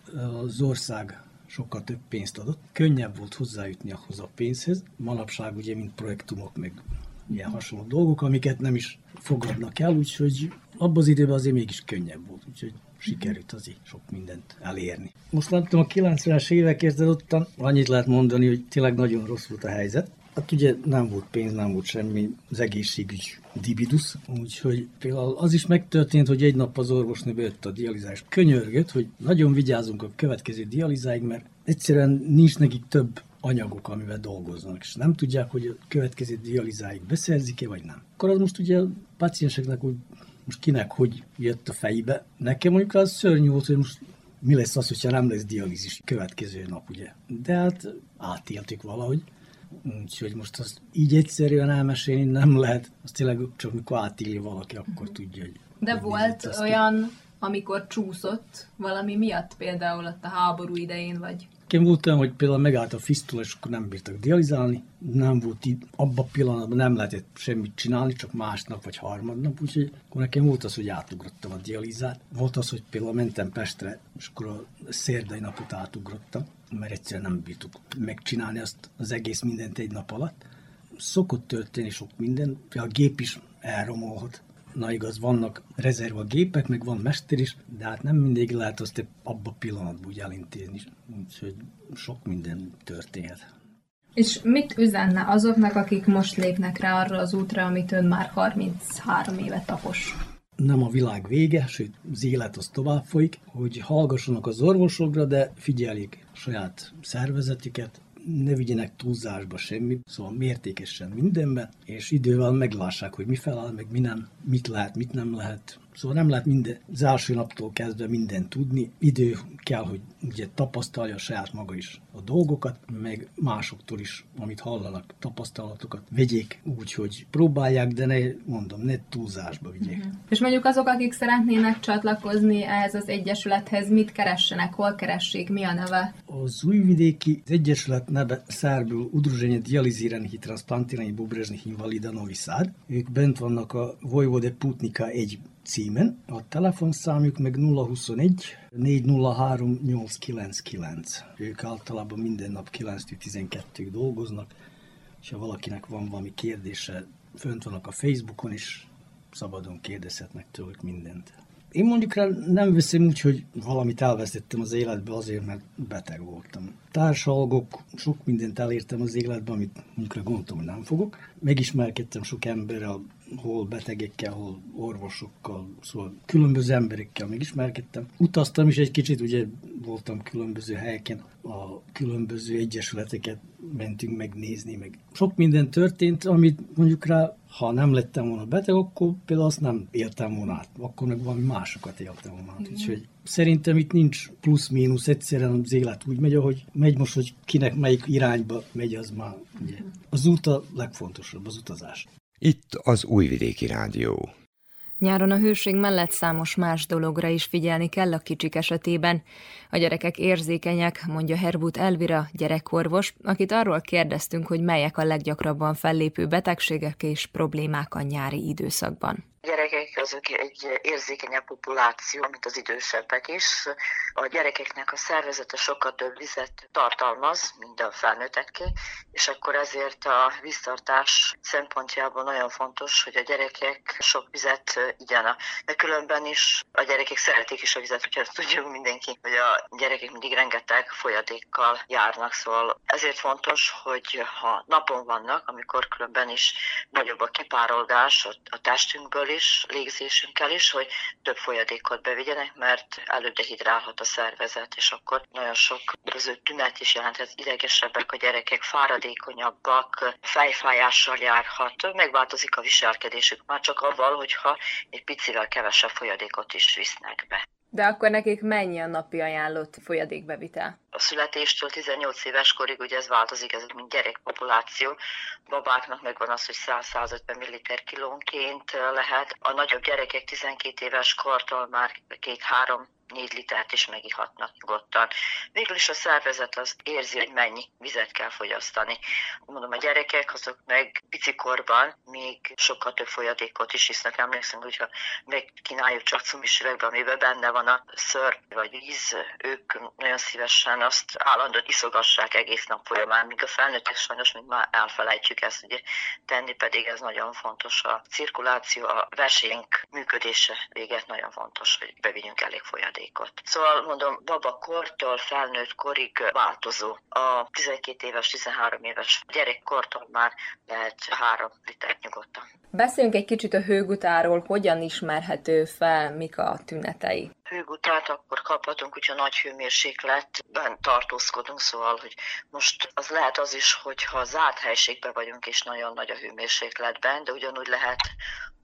az ország sokkal több pénzt adott. Könnyebb volt hozzájutni ahhoz a pénzhez. Manapság ugye, mint projektumok, meg ilyen hasonló dolgok, amiket nem is fogadnak el, úgyhogy abban az időben azért mégis könnyebb volt, úgyhogy sikerült azért sok mindent elérni. Most tudom, a 90-es évek ottan annyit lehet mondani, hogy tényleg nagyon rossz volt a helyzet. Hát ugye nem volt pénz, nem volt semmi, az egészségügy dibidusz, úgyhogy például az is megtörtént, hogy egy nap az orvosnő bejött a dializás. Könyörgött, hogy nagyon vigyázzunk a következő dializáig, mert egyszerűen nincs nekik több anyagok, amivel dolgoznak, és nem tudják, hogy a következő dializáig beszerzik-e, vagy nem. Akkor az most ugye a pacienseknek úgy, most kinek hogy jött a fejbe. Nekem mondjuk az szörnyű volt, hogy most mi lesz az, hogyha nem lesz dialízis következő nap, ugye. De hát átéltük valahogy. Úgyhogy most azt így egyszerűen elmesélni nem lehet. Az tényleg csak mikor átélje valaki, akkor tudja, hogy De hogy volt azt olyan, amikor csúszott valami miatt, például ott a háború idején, vagy Nekem volt olyan, hogy például megállt a fisztula, és akkor nem bírtak dializálni. Nem volt így, abban a pillanatban nem lehetett semmit csinálni, csak másnap vagy harmadnap, úgyhogy akkor nekem volt az, hogy átugrottam a dializát. Volt az, hogy például mentem Pestre, és akkor a szerdai napot átugrottam, mert egyszerűen nem bírtuk megcsinálni azt az egész mindent egy nap alatt. Szokott történni sok minden, a gép is elromolhat. Na igaz, vannak rezerva gépek, meg van mester is, de hát nem mindig lehet azt abban a pillanatban úgy elintézni. Úgyhogy sok minden történhet. És mit üzenne azoknak, akik most lépnek rá arra az útra, amit ön már 33 éve tapos? Nem a világ vége, sőt az élet az tovább folyik, hogy hallgassanak az orvosokra, de figyeljék saját szervezetüket, ne vigyenek túlzásba semmi, szóval mértékesen mindenben, és idővel meglássák, hogy mi feláll, meg mi nem, mit lehet, mit nem lehet, Szóval nem lehet minden, az első naptól kezdve mindent tudni. Idő kell, hogy ugye tapasztalja saját maga is a dolgokat, meg másoktól is, amit hallanak, tapasztalatokat vegyék úgy, hogy próbálják, de ne, mondom, ne túlzásba vigyék. Uh-huh. És mondjuk azok, akik szeretnének csatlakozni ehhez az egyesülethez, mit keressenek, hol keressék, mi a neve? Az újvidéki az egyesület neve Szerbül Udruženje dializírani i transplantirani bubrežnih invalida Novi Sad. Ők bent vannak a Vojvode Putnika egy címen. A telefonszámjuk meg 021 403 899. Ők általában minden nap 9-12 dolgoznak, és ha valakinek van valami kérdése, fönt vannak a Facebookon is, szabadon kérdezhetnek tőlük mindent. Én mondjuk rá nem veszem úgy, hogy valamit elvesztettem az életbe azért, mert beteg voltam. Társalgok, sok mindent elértem az életben, amit munkra gondoltam, hogy nem fogok. Megismerkedtem sok emberrel, hol betegekkel, hol orvosokkal, szóval különböző emberekkel megismerkedtem. Utaztam is egy kicsit, ugye voltam különböző helyeken, a különböző egyesületeket mentünk megnézni, meg sok minden történt, amit mondjuk rá, ha nem lettem volna beteg, akkor például azt nem éltem volna át, akkor meg valami másokat éltem volna át. Úgyhogy szerintem itt nincs plusz-mínusz, egyszerűen az élet úgy megy, ahogy megy most, hogy kinek melyik irányba megy, az már ugye. Az út a legfontosabb, az utazás. Itt az Újvidéki Rádió. Nyáron a hőség mellett számos más dologra is figyelni kell a kicsik esetében. A gyerekek érzékenyek, mondja Herbut Elvira, gyerekorvos, akit arról kérdeztünk, hogy melyek a leggyakrabban fellépő betegségek és problémák a nyári időszakban gyerekek azok egy érzékenyebb populáció, mint az idősebbek is. A gyerekeknek a szervezete sokkal több vizet tartalmaz, mint a felnőtteké, és akkor ezért a víztartás szempontjából nagyon fontos, hogy a gyerekek sok vizet igyanak. De különben is a gyerekek szeretik is a vizet, hogyha ezt tudjuk mindenki, hogy a gyerekek mindig rengeteg folyadékkal járnak, szóval ezért fontos, hogy ha napon vannak, amikor különben is nagyobb a kipárolgás a testünkből is, légzésünkkel is, hogy több folyadékot bevigyenek, mert hidrálhat a szervezet, és akkor nagyon sok között tünet is jelenthet, idegesebbek a gyerekek, fáradékonyabbak, fejfájással járhat, megváltozik a viselkedésük már csak avval, hogyha egy picivel kevesebb folyadékot is visznek be. De akkor nekik mennyi a napi ajánlott folyadékbevitel? A születéstől 18 éves korig ugye ez változik, ez mint gyerekpopuláció. Babáknak megvan az, hogy 100-150 ml kilónként lehet. A nagyobb gyerekek 12 éves kortól már 2-3 4 litert is megihatnak nyugodtan. Végül is a szervezet az érzi, hogy mennyi vizet kell fogyasztani. Mondom, a gyerekek azok meg picikorban még sokkal több folyadékot is isznak. Emlékszem, hogyha megkínáljuk csak cumis üvegbe, amiben benne van a ször vagy víz, ők nagyon szívesen azt állandóan iszogassák egész nap folyamán, míg a felnőttek sajnos még már elfelejtjük ezt ugye tenni, pedig ez nagyon fontos. A cirkuláció, a vesénk működése véget nagyon fontos, hogy bevigyünk elég folyadékot játékot. Szóval mondom, babakortól felnőtt korig változó. A 12 éves, 13 éves gyerekkortól már lehet 3 liter nyugodtan. Beszéljünk egy kicsit a hőgutáról, hogyan ismerhető fel, mik a tünetei hőgutát, akkor kaphatunk, hogyha nagy hőmérsékletben tartózkodunk, szóval, hogy most az lehet az is, hogyha zárt helységben vagyunk, és nagyon nagy a hőmérsékletben, de ugyanúgy lehet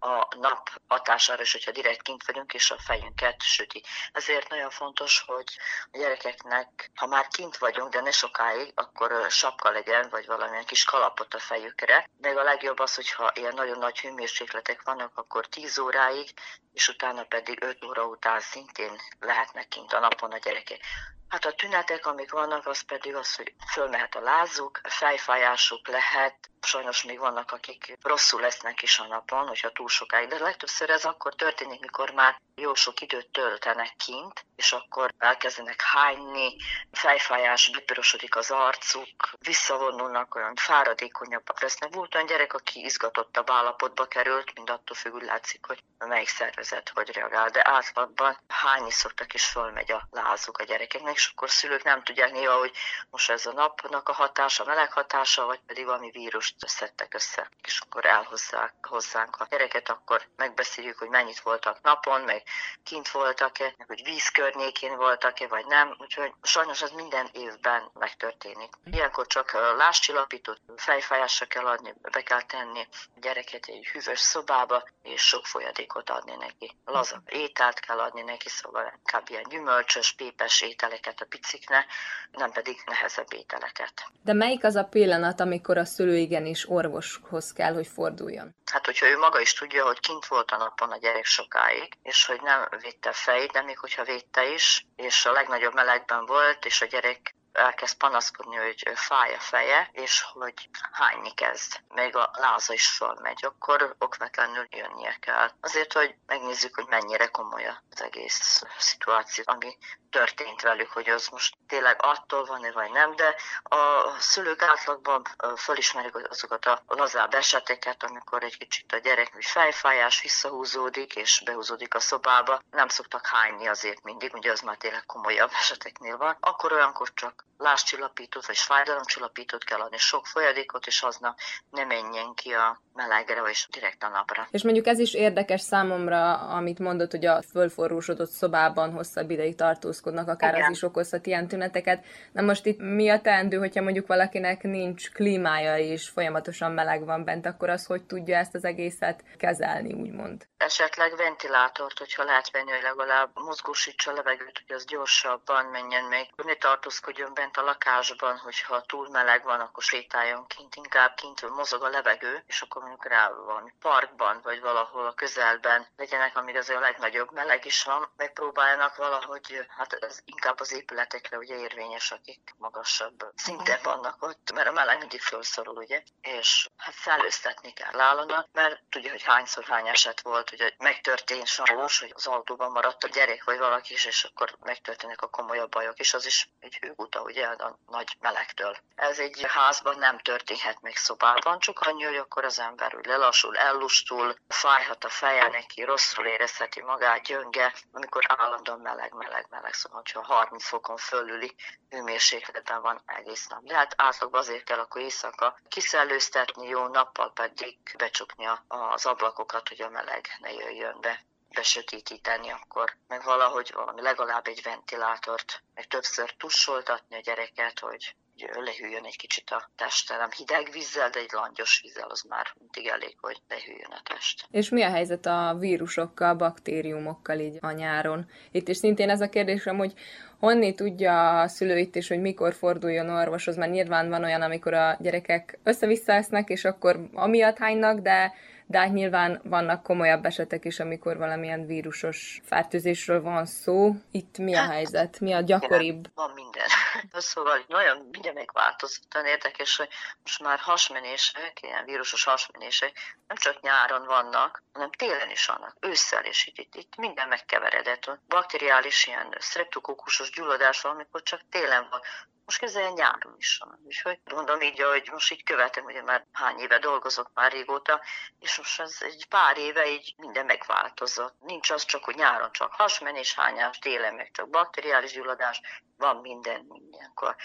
a nap hatására is, hogyha direkt kint vagyunk, és a fejünket süti. Ezért nagyon fontos, hogy a gyerekeknek, ha már kint vagyunk, de ne sokáig, akkor sapka legyen, vagy valamilyen kis kalapot a fejükre. Meg a legjobb az, hogyha ilyen nagyon nagy hőmérsékletek vannak, akkor 10 óráig, és utána pedig 5 óra után szintén lehetnek kint a napon a gyerekek. Hát a tünetek, amik vannak, az pedig az, hogy fölmehet a lázuk, fejfájásuk lehet, sajnos még vannak, akik rosszul lesznek is a napon, hogyha túl sokáig, de legtöbbször ez akkor történik, mikor már jó sok időt töltenek kint, és akkor elkezdenek hányni, fejfájás, bepirosodik az arcuk, visszavonulnak, olyan fáradékonyabbak lesznek. Volt olyan gyerek, aki izgatottabb állapotba került, mind attól függ, úgy látszik, hogy melyik szervezet hogy reagál, de átlagban hányni szoktak, és fölmegy a lázuk a gyerekeknek, és akkor szülők nem tudják néha, hogy most ez a napnak a hatása, a meleg hatása, vagy pedig valami vírust szedtek össze, és akkor elhozzák hozzánk a gyereket, akkor megbeszéljük, hogy mennyit voltak napon, meg kint voltak-e, meg hogy víz környékén voltak-e, vagy nem, úgyhogy sajnos ez minden évben megtörténik. Ilyenkor csak láscsillapított fejfájásra kell adni, be kell tenni a gyereket egy hűvös szobába, és sok folyadékot adni neki. Laza ételt kell adni neki, szóval inkább ilyen gyümölcsös, pépes ételeket a piciknek, nem pedig nehezebb ételeket. De melyik az a pillanat, amikor a szülő igenis orvoshoz kell, hogy forduljon? Hát, hogyha ő maga is tudja, hogy kint volt a napon a gyerek sokáig, és hogy nem védte fejét, de még hogyha védte is, és a legnagyobb melegben volt, és a gyerek elkezd panaszkodni, hogy fáj a feje, és hogy hányni kezd. Még a láza is fölmegy, akkor okvetlenül jönnie kell. Azért, hogy megnézzük, hogy mennyire komoly az egész szituáció, ami történt velük, hogy az most tényleg attól van-e vagy nem, de a szülők átlagban fölismerik azokat a lazább eseteket, amikor egy kicsit a gyerek fejfájás visszahúzódik és behúzódik a szobába, nem szoktak hányni azért mindig, ugye az már tényleg komolyabb eseteknél van, akkor olyankor csak láscsillapítót vagy fájdalomcsillapítót kell adni, sok folyadékot, és aznap ne menjen ki a melegre, és direkt a napra. És mondjuk ez is érdekes számomra, amit mondott, hogy a fölforrósodott szobában hosszabb ideig tartózkodnak, akár Igen. az is okozhat ilyen tüneteket. Na most itt mi a teendő, hogyha mondjuk valakinek nincs klímája és folyamatosan meleg van bent, akkor az hogy tudja ezt az egészet kezelni, úgymond? Esetleg ventilátort, hogyha lehet venni, hogy legalább mozgósítsa a levegőt, hogy az gyorsabban menjen még. Ne tartózkodjon bent a lakásban, hogyha túl meleg van, akkor sétáljon kint, inkább kint mozog a levegő, és akkor mondjuk rá valami parkban, vagy valahol a közelben legyenek, amíg az a legnagyobb meleg is van, megpróbáljanak valahogy, hát ez inkább az épületekre ugye érvényes, akik magasabb szinten vannak ott, mert a meleg mindig felszorul, ugye, és hát szellőztetni kell állana, mert tudja, hogy hányszor hány eset volt, hogy megtörtént sajnos, hogy az autóban maradt a gyerek vagy valaki is, és akkor megtörténnek a komolyabb bajok, és az is egy hőguta, ugye, a nagy melegtől. Ez egy házban nem történhet még szobában, csak annyi, hogy akkor az ember úgy lelassul, ellustul, fájhat a feje neki, rosszul érezheti magát, gyönge, amikor állandóan meleg, meleg, meleg, szóval ha 30 fokon fölüli hőmérsékletben van egész nap. De hát átlagban azért kell akkor éjszaka kiszellőztetni, jó nappal pedig becsukni az ablakokat, hogy a meleg ne jöjjön be besötétíteni, akkor meg valahogy valami legalább egy ventilátort, meg többször tussoltatni a gyereket, hogy lehűljön egy kicsit a teste, nem hideg vízzel, de egy langyos vízzel az már mindig elég, hogy lehűljön a test. És mi a helyzet a vírusokkal, baktériumokkal így a nyáron? Itt is szintén ez a kérdésem, hogy honni tudja a szülő itt is, hogy mikor forduljon orvoshoz, mert nyilván van olyan, amikor a gyerekek össze-vissza esznek, és akkor amiatt hánynak, de de hát nyilván vannak komolyabb esetek is, amikor valamilyen vírusos fertőzésről van szó. Itt mi a hát, helyzet? Mi a gyakoribb? Igen, van minden. Szóval nagyon minden megváltozottan érdekes, hogy most már hasmenések, ilyen vírusos hasmenések nem csak nyáron vannak, hanem télen is vannak, ősszel, és itt, itt, itt minden megkeveredett. Bakteriális ilyen streptokókusos gyulladás van, amikor csak télen van most közel nyáron is van. Úgyhogy mondom így, hogy most így követem, ugye már hány éve dolgozok már régóta, és most ez egy pár éve így minden megváltozott. Nincs az csak, hogy nyáron csak hasmenés, hányás, télen meg csak bakteriális gyulladás, van minden mindenkor.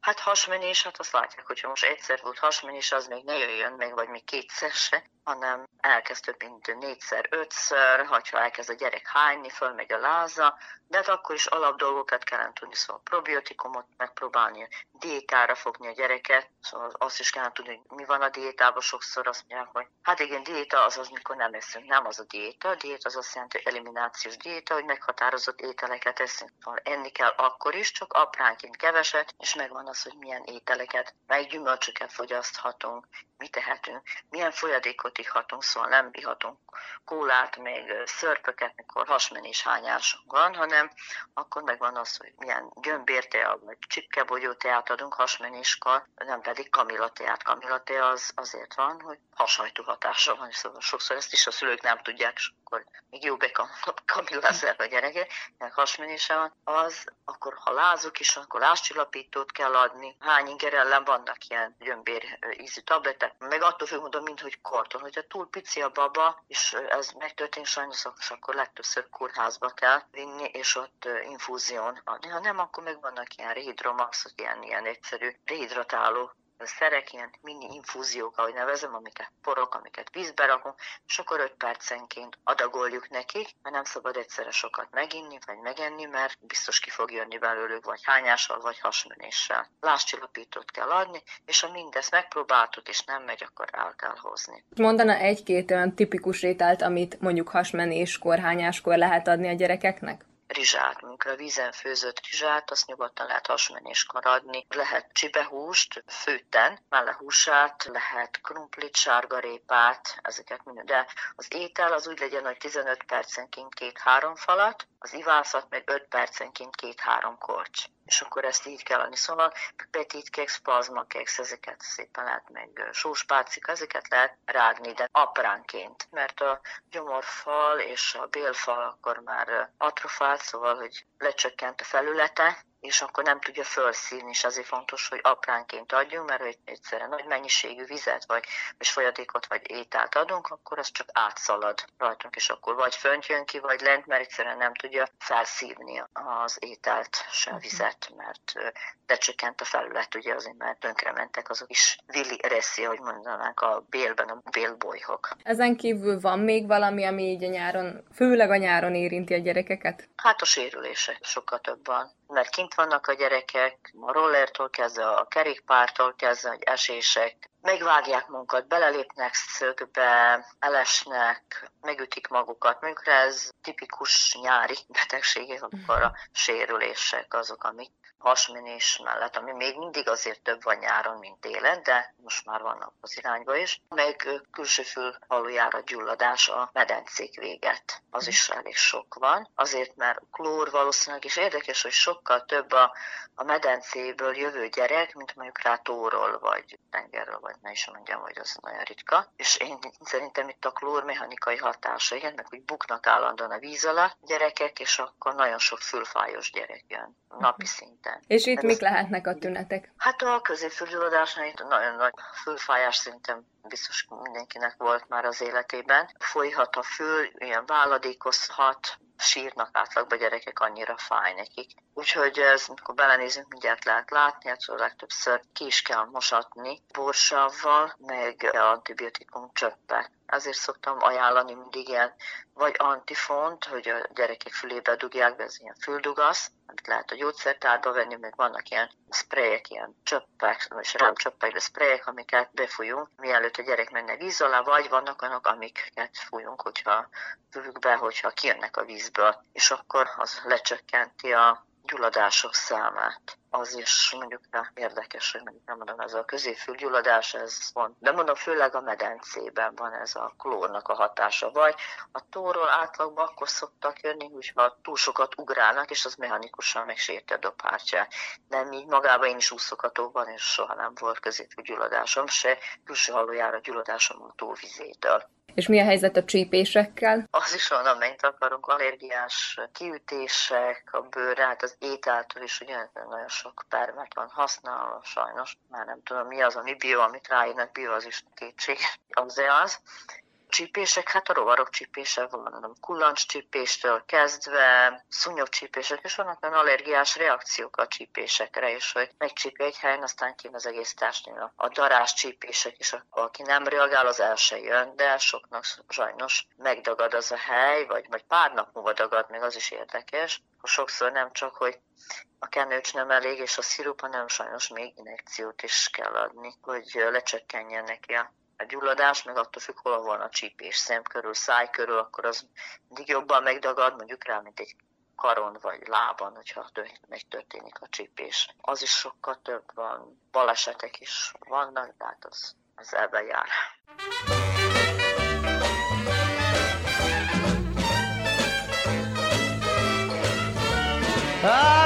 Hát hasmenés, hát azt látják, hogyha most egyszer volt hasmenés, az még ne jöjjön meg, vagy még kétszer se, hanem elkezd több mint négyszer, ötször, ha elkezd a gyerek hányni, fölmegy a láza, de hát akkor is alap dolgokat kellene tudni, szóval probiotikumot megpróbálni, diétára fogni a gyereket, szóval azt is kellene tudni, hogy mi van a diétában, sokszor azt mondják, hogy hát igen, diéta az az, mikor nem eszünk, nem az a diéta, a diéta az azt jelenti, hogy eliminációs diéta, hogy meghatározott ételeket eszünk, szóval enni kell akkor is, csak apránként keveset, és megvan az, hogy milyen ételeket, mely gyümölcsöket fogyaszthatunk, mit tehetünk, milyen folyadékot ihatunk, szóval nem ihatunk kólát, még szörpöket, mikor hasmenés hányásunk van, hanem akkor megvan az, hogy milyen gömbértea, vagy csipkebogyó teát adunk hasmenéskor, nem pedig kamilateát. Kamilatea az azért van, hogy hashajtó hatása van, szóval sokszor ezt is a szülők nem tudják, akkor még jó bekamilláznak a gyerekek, meg hasmenése van, az, akkor ha lázok is, akkor lázcsillapítót kell adni. Hány inger ellen vannak ilyen gyömbér ízű tabletek, meg attól függ mondom, mint hogy karton, hogyha túl pici a baba, és ez megtörténik sajnos, akkor legtöbbször kórházba kell vinni, és ott infúzión adni. Ha nem, akkor meg vannak ilyen rehidromax, ilyen, ilyen egyszerű rehidratáló szerek, ilyen mini infúziók, ahogy nevezem, amiket porok, amiket vízbe rakunk, és akkor 5 percenként adagoljuk nekik, mert nem szabad egyszerre sokat meginni, vagy megenni, mert biztos ki fog jönni belőlük, vagy hányással, vagy hasmenéssel. Láscsillapítót kell adni, és ha mindezt megpróbáltuk, és nem megy, akkor el kell hozni. Mondana egy-két olyan tipikus ételt, amit mondjuk hasmenéskor, hányáskor lehet adni a gyerekeknek? Rizsát, amikor a vízen főzött rizsát, azt nyugodtan lehet hasmenéskor adni. Lehet csibehúst főtten, húsát, lehet krumplit, sárgarépát, ezeket minden. De az étel az úgy legyen, hogy 15 percenként két-három falat, az ivászat meg 5 percenként két-három korcs és akkor ezt így kell adni. Szóval petit keks, plazma keks, ezeket szépen lehet meg sóspácik, ezeket lehet rágni, de apránként, mert a gyomorfal és a bélfal akkor már atrofált, szóval, hogy lecsökkent a felülete, és akkor nem tudja felszívni, és azért fontos, hogy apránként adjunk, mert hogy egyszerűen nagy mennyiségű vizet, vagy, vagy folyadékot, vagy ételt adunk, akkor az csak átszalad rajtunk, és akkor vagy fönt jön ki, vagy lent, mert egyszerűen nem tudja felszívni az ételt, se mhm. vizet, mert lecsökkent a felület, ugye azért, mert tönkrementek azok is vili reszi, hogy mondanánk a bélben, a bélbolyhok. Ezen kívül van még valami, ami így a nyáron, főleg a nyáron érinti a gyerekeket? Hát a sérülések sokkal több van mert kint vannak a gyerekek, a rollertól kezdve, a kerékpártól kezdve, hogy esések, megvágják magukat, belelépnek szögbe, elesnek, megütik magukat. Mondjuk ez tipikus nyári betegségek, akkor a sérülések azok, amik hasmenés mellett, ami még mindig azért több van nyáron, mint télen, de most már vannak az irányba is. Meg külső fül valójára gyulladás a medencék véget. Az is elég sok van. Azért, mert klór valószínűleg is érdekes, hogy sokkal több a, a medencéből jövő gyerek, mint mondjuk rá tóról, vagy tengerről, vagy ne is mondjam, hogy az nagyon ritka. És én szerintem itt a klór mechanikai hatása, igen, meg hogy buknak állandóan a víz alatt gyerekek, és akkor nagyon sok fülfájos gyerek jön napi szinten. És itt Ez mik lehetnek a tünetek? Hát a középfülgyulladásnál itt nagyon nagy fülfájás szintem biztos mindenkinek volt már az életében. Folyhat a fül, ilyen váladékozhat, sírnak átlagban gyerekek, annyira fáj nekik. Úgyhogy ez, amikor belenézünk, mindjárt lehet látni, hát legtöbbször ki is kell mosatni borsavval, meg antibiotikum csöppek. Ezért szoktam ajánlani mindig ilyen vagy antifont, hogy a gyerekek fülébe dugják be, ez ilyen füldugasz, amit lehet a gyógyszertárba venni, meg vannak ilyen sprayek, ilyen csöppek, vagy rám csöppek, de sprayek, amiket befújunk, mielőtt a gyerek menne víz alá, vagy vannak olyanok, amiket fújunk, hogyha fülük be, hogyha kijönnek a vízből, és akkor az lecsökkenti a gyulladások számát. Az is mondjuk rá érdekes, hogy mondjuk nem mondom, ez a középfülgyulladás, ez van. De mondom, főleg a medencében van ez a klórnak a hatása. Vagy a tóról átlagban akkor szoktak jönni, hogyha túl sokat ugrálnak, és az mechanikusan megsérti a dobhártyát. Nem így magában én is úszok a tóban, és soha nem volt középfülgyulladásom, se külső hallójára gyulladásom a tóvizétől. És mi a helyzet a csípésekkel? Az is van, amennyit akarunk, allergiás kiütések, a bőr, hát az ételtől is ugye nagyon sok permet van használva, sajnos. Már nem tudom, mi az, ami bio, amit ráírnak, bio, az is kétség. Az az csípések, hát a rovarok csípése van, kullancs csípéstől kezdve, szúnyogcsípések, és vannak olyan allergiás reakciók a csípésekre, és hogy megcsípi egy helyen, aztán kint az egész testnél. A darás csípések is, aki nem reagál, az el se jön, de soknak sajnos megdagad az a hely, vagy, vagy pár nap múlva dagad, még az is érdekes. Sokszor nem csak, hogy a kenőcs nem elég, és a szirup, hanem sajnos még injekciót is kell adni, hogy lecsökkenjen neki a a gyulladás, meg attól függ, hol van a csípés, szem körül, száj körül, akkor az mindig jobban megdagad, mondjuk rá, mint egy karon vagy lábon, hogyha megtörténik a csípés. Az is sokkal több van, balesetek is vannak, de hát az, az ebben jár. I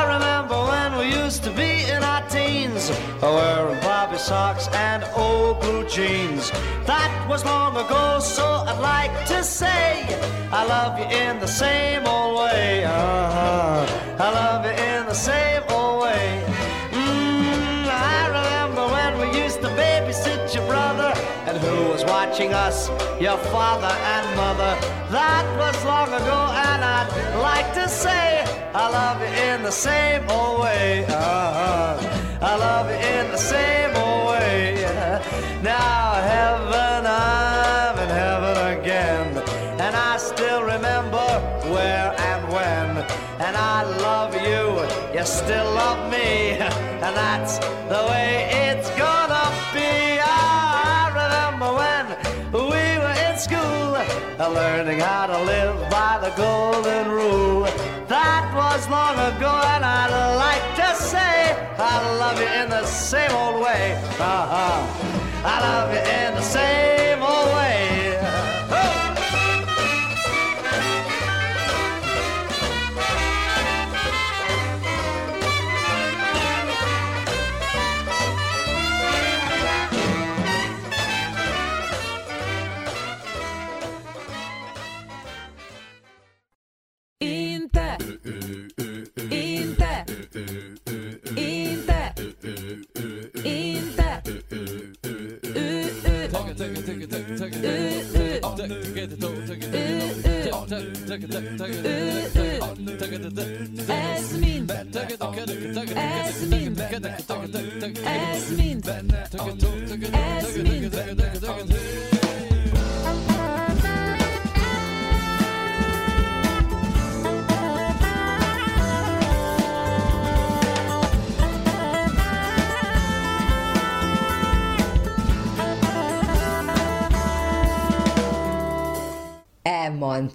teens wearing bobby socks and old blue jeans. That was long ago, so I'd like to say I love you in the same old way. Uh-huh. I love you in the same old way. Mm, I remember when we used to babysit your brother, and who was watching us, your father and mother. That was long ago, and I'd like to say I love you in the same old way. Uh-huh. I love you in the same old way. Now heaven, I'm in heaven again, and I still remember where and when. And I love you, you still love me, and that's the way it's gonna be. I remember when we were in school, uh, learning how to live by the golden rule. That was long ago, and I'd like I love you in the same old way. Uh-huh. I love you in the same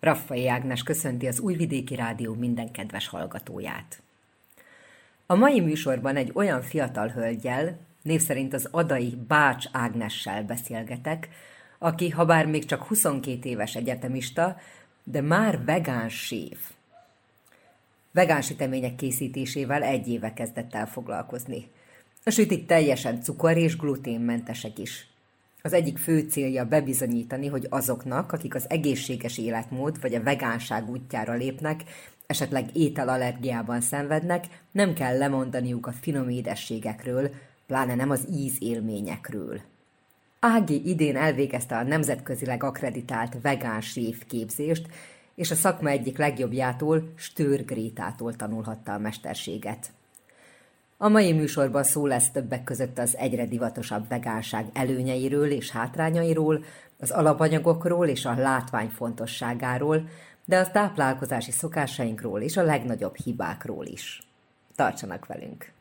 Raffai Ágnes köszönti az Újvidéki Rádió minden kedves hallgatóját. A mai műsorban egy olyan fiatal hölgyel, név szerint az adai Bács Ágnessel beszélgetek, aki, ha bár még csak 22 éves egyetemista, de már vegán séf. Vegán sütemények készítésével egy éve kezdett el foglalkozni. A sütik teljesen cukor- és gluténmentesek is. Az egyik fő célja bebizonyítani, hogy azoknak, akik az egészséges életmód vagy a vegánság útjára lépnek, esetleg ételallergiában szenvednek, nem kell lemondaniuk a finom édességekről, pláne nem az ízélményekről. Ági idén elvégezte a nemzetközileg akreditált vegán séf képzést, és a szakma egyik legjobbjától, Stőr Grétától tanulhatta a mesterséget. A mai műsorban szó lesz többek között az egyre divatosabb vegánság előnyeiről és hátrányairól, az alapanyagokról és a látvány fontosságáról, de a táplálkozási szokásainkról és a legnagyobb hibákról is. Tartsanak velünk!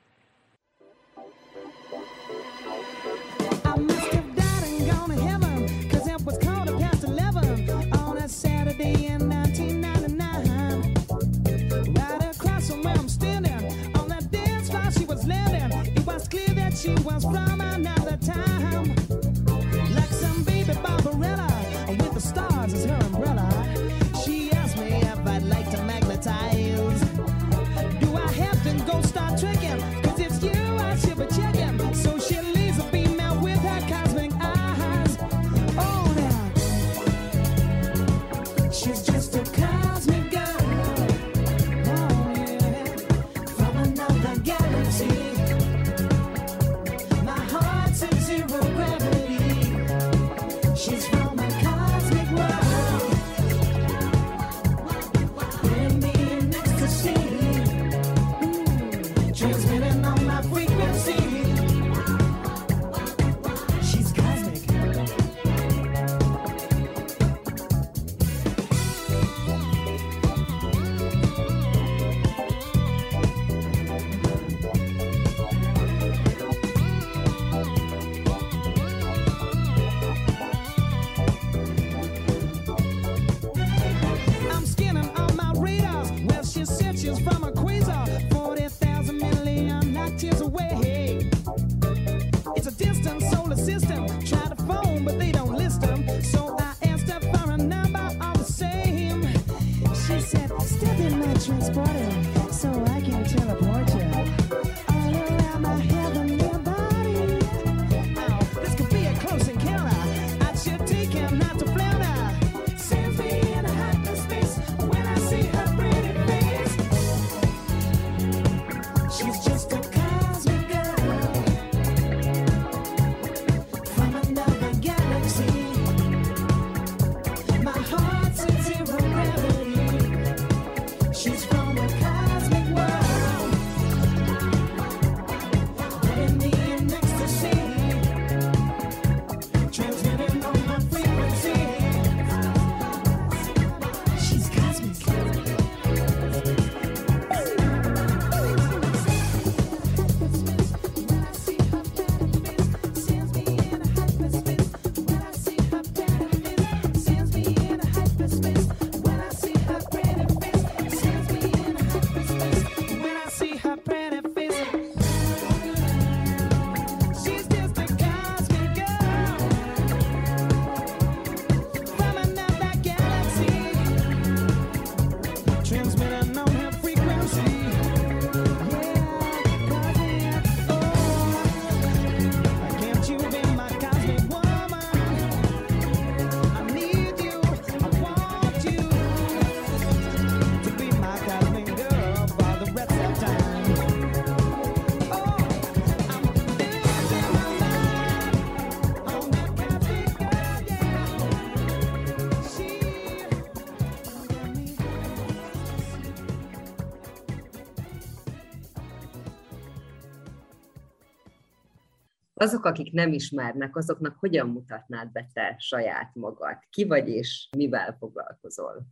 Azok, akik nem ismernek, azoknak hogyan mutatnád be te saját magad? Ki vagy és mivel foglalkozol?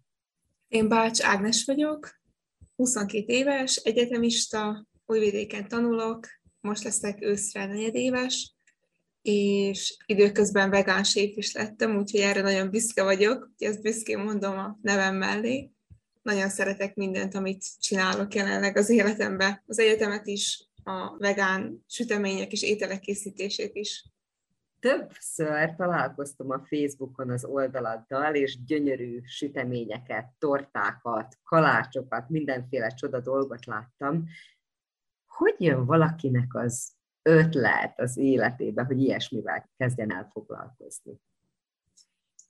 Én Bács Ágnes vagyok, 22 éves, egyetemista, újvidéken tanulok, most leszek őszre negyedéves, és időközben vegán séf is lettem, úgyhogy erre nagyon büszke vagyok, úgyhogy ezt büszkén mondom a nevem mellé. Nagyon szeretek mindent, amit csinálok jelenleg az életemben. Az egyetemet is, a vegán sütemények és ételek készítését is. Többször találkoztam a Facebookon az oldaladdal, és gyönyörű süteményeket, tortákat, kalácsokat, mindenféle csoda dolgot láttam. Hogy jön valakinek az ötlet az életébe, hogy ilyesmivel kezdjen el foglalkozni?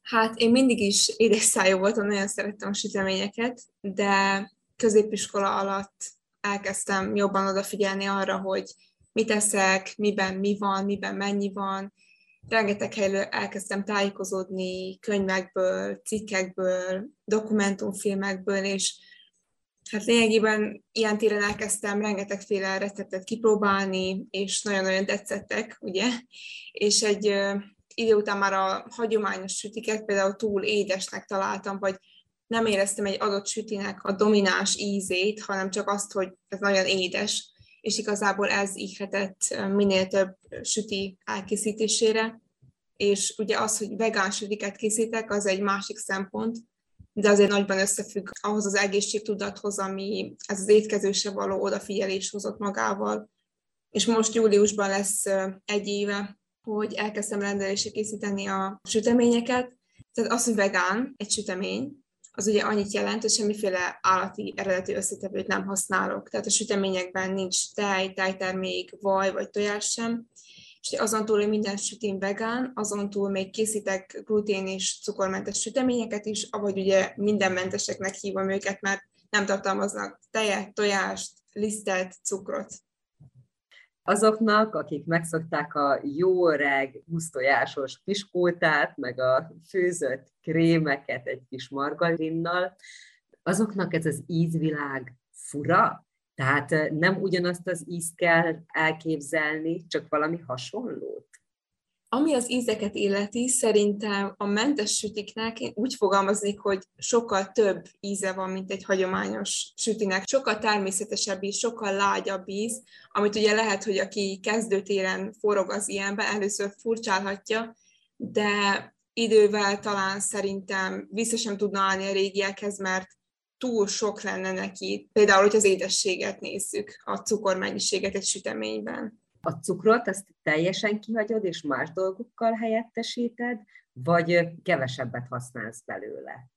Hát én mindig is édesszájú voltam, nagyon szerettem a süteményeket, de középiskola alatt elkezdtem jobban odafigyelni arra, hogy mit eszek, miben mi van, miben mennyi van. Rengeteg helyről elkezdtem tájékozódni könyvekből, cikkekből, dokumentumfilmekből, és hát lényegében ilyen téren elkezdtem rengetegféle receptet kipróbálni, és nagyon-nagyon tetszettek, ugye? És egy idő után már a hagyományos sütiket például túl édesnek találtam, vagy nem éreztem egy adott sütinek a domináns ízét, hanem csak azt, hogy ez nagyon édes, és igazából ez ihletett minél több süti elkészítésére, és ugye az, hogy vegán sütiket készítek, az egy másik szempont, de azért nagyban összefügg ahhoz az egészségtudathoz, ami ez az étkezésre való odafigyelés hozott magával. És most júliusban lesz egy éve, hogy elkezdtem rendelésre készíteni a süteményeket. Tehát az, hogy vegán egy sütemény, az ugye annyit jelent, hogy semmiféle állati eredeti összetevőt nem használok. Tehát a süteményekben nincs tej, tejtermék, vaj vagy tojás sem. És azon túl, hogy minden sütém vegán, azon túl még készítek glutén és cukormentes süteményeket is, avagy ugye mindenmenteseknek hívom őket, mert nem tartalmaznak tejet, tojást, lisztet, cukrot. Azoknak, akik megszokták a jó reg gusztojásos piskótát, meg a főzött krémeket egy kis margarinnal, azoknak ez az ízvilág fura? Tehát eh, nem ugyanazt az ízt kell elképzelni, csak valami hasonlót? Ami az ízeket illeti, szerintem a mentes sütiknek én úgy fogalmaznék, hogy sokkal több íze van, mint egy hagyományos sütinek. Sokkal természetesebb íz, sokkal lágyabb íz, amit ugye lehet, hogy aki kezdőtéren forog az ilyenbe, először furcsálhatja, de idővel talán szerintem vissza sem tudna állni a régiekhez, mert túl sok lenne neki. Például, hogy az édességet nézzük, a cukormennyiséget egy süteményben. A cukrot azt teljesen kihagyod, és más dolgokkal helyettesíted, vagy kevesebbet használsz belőle?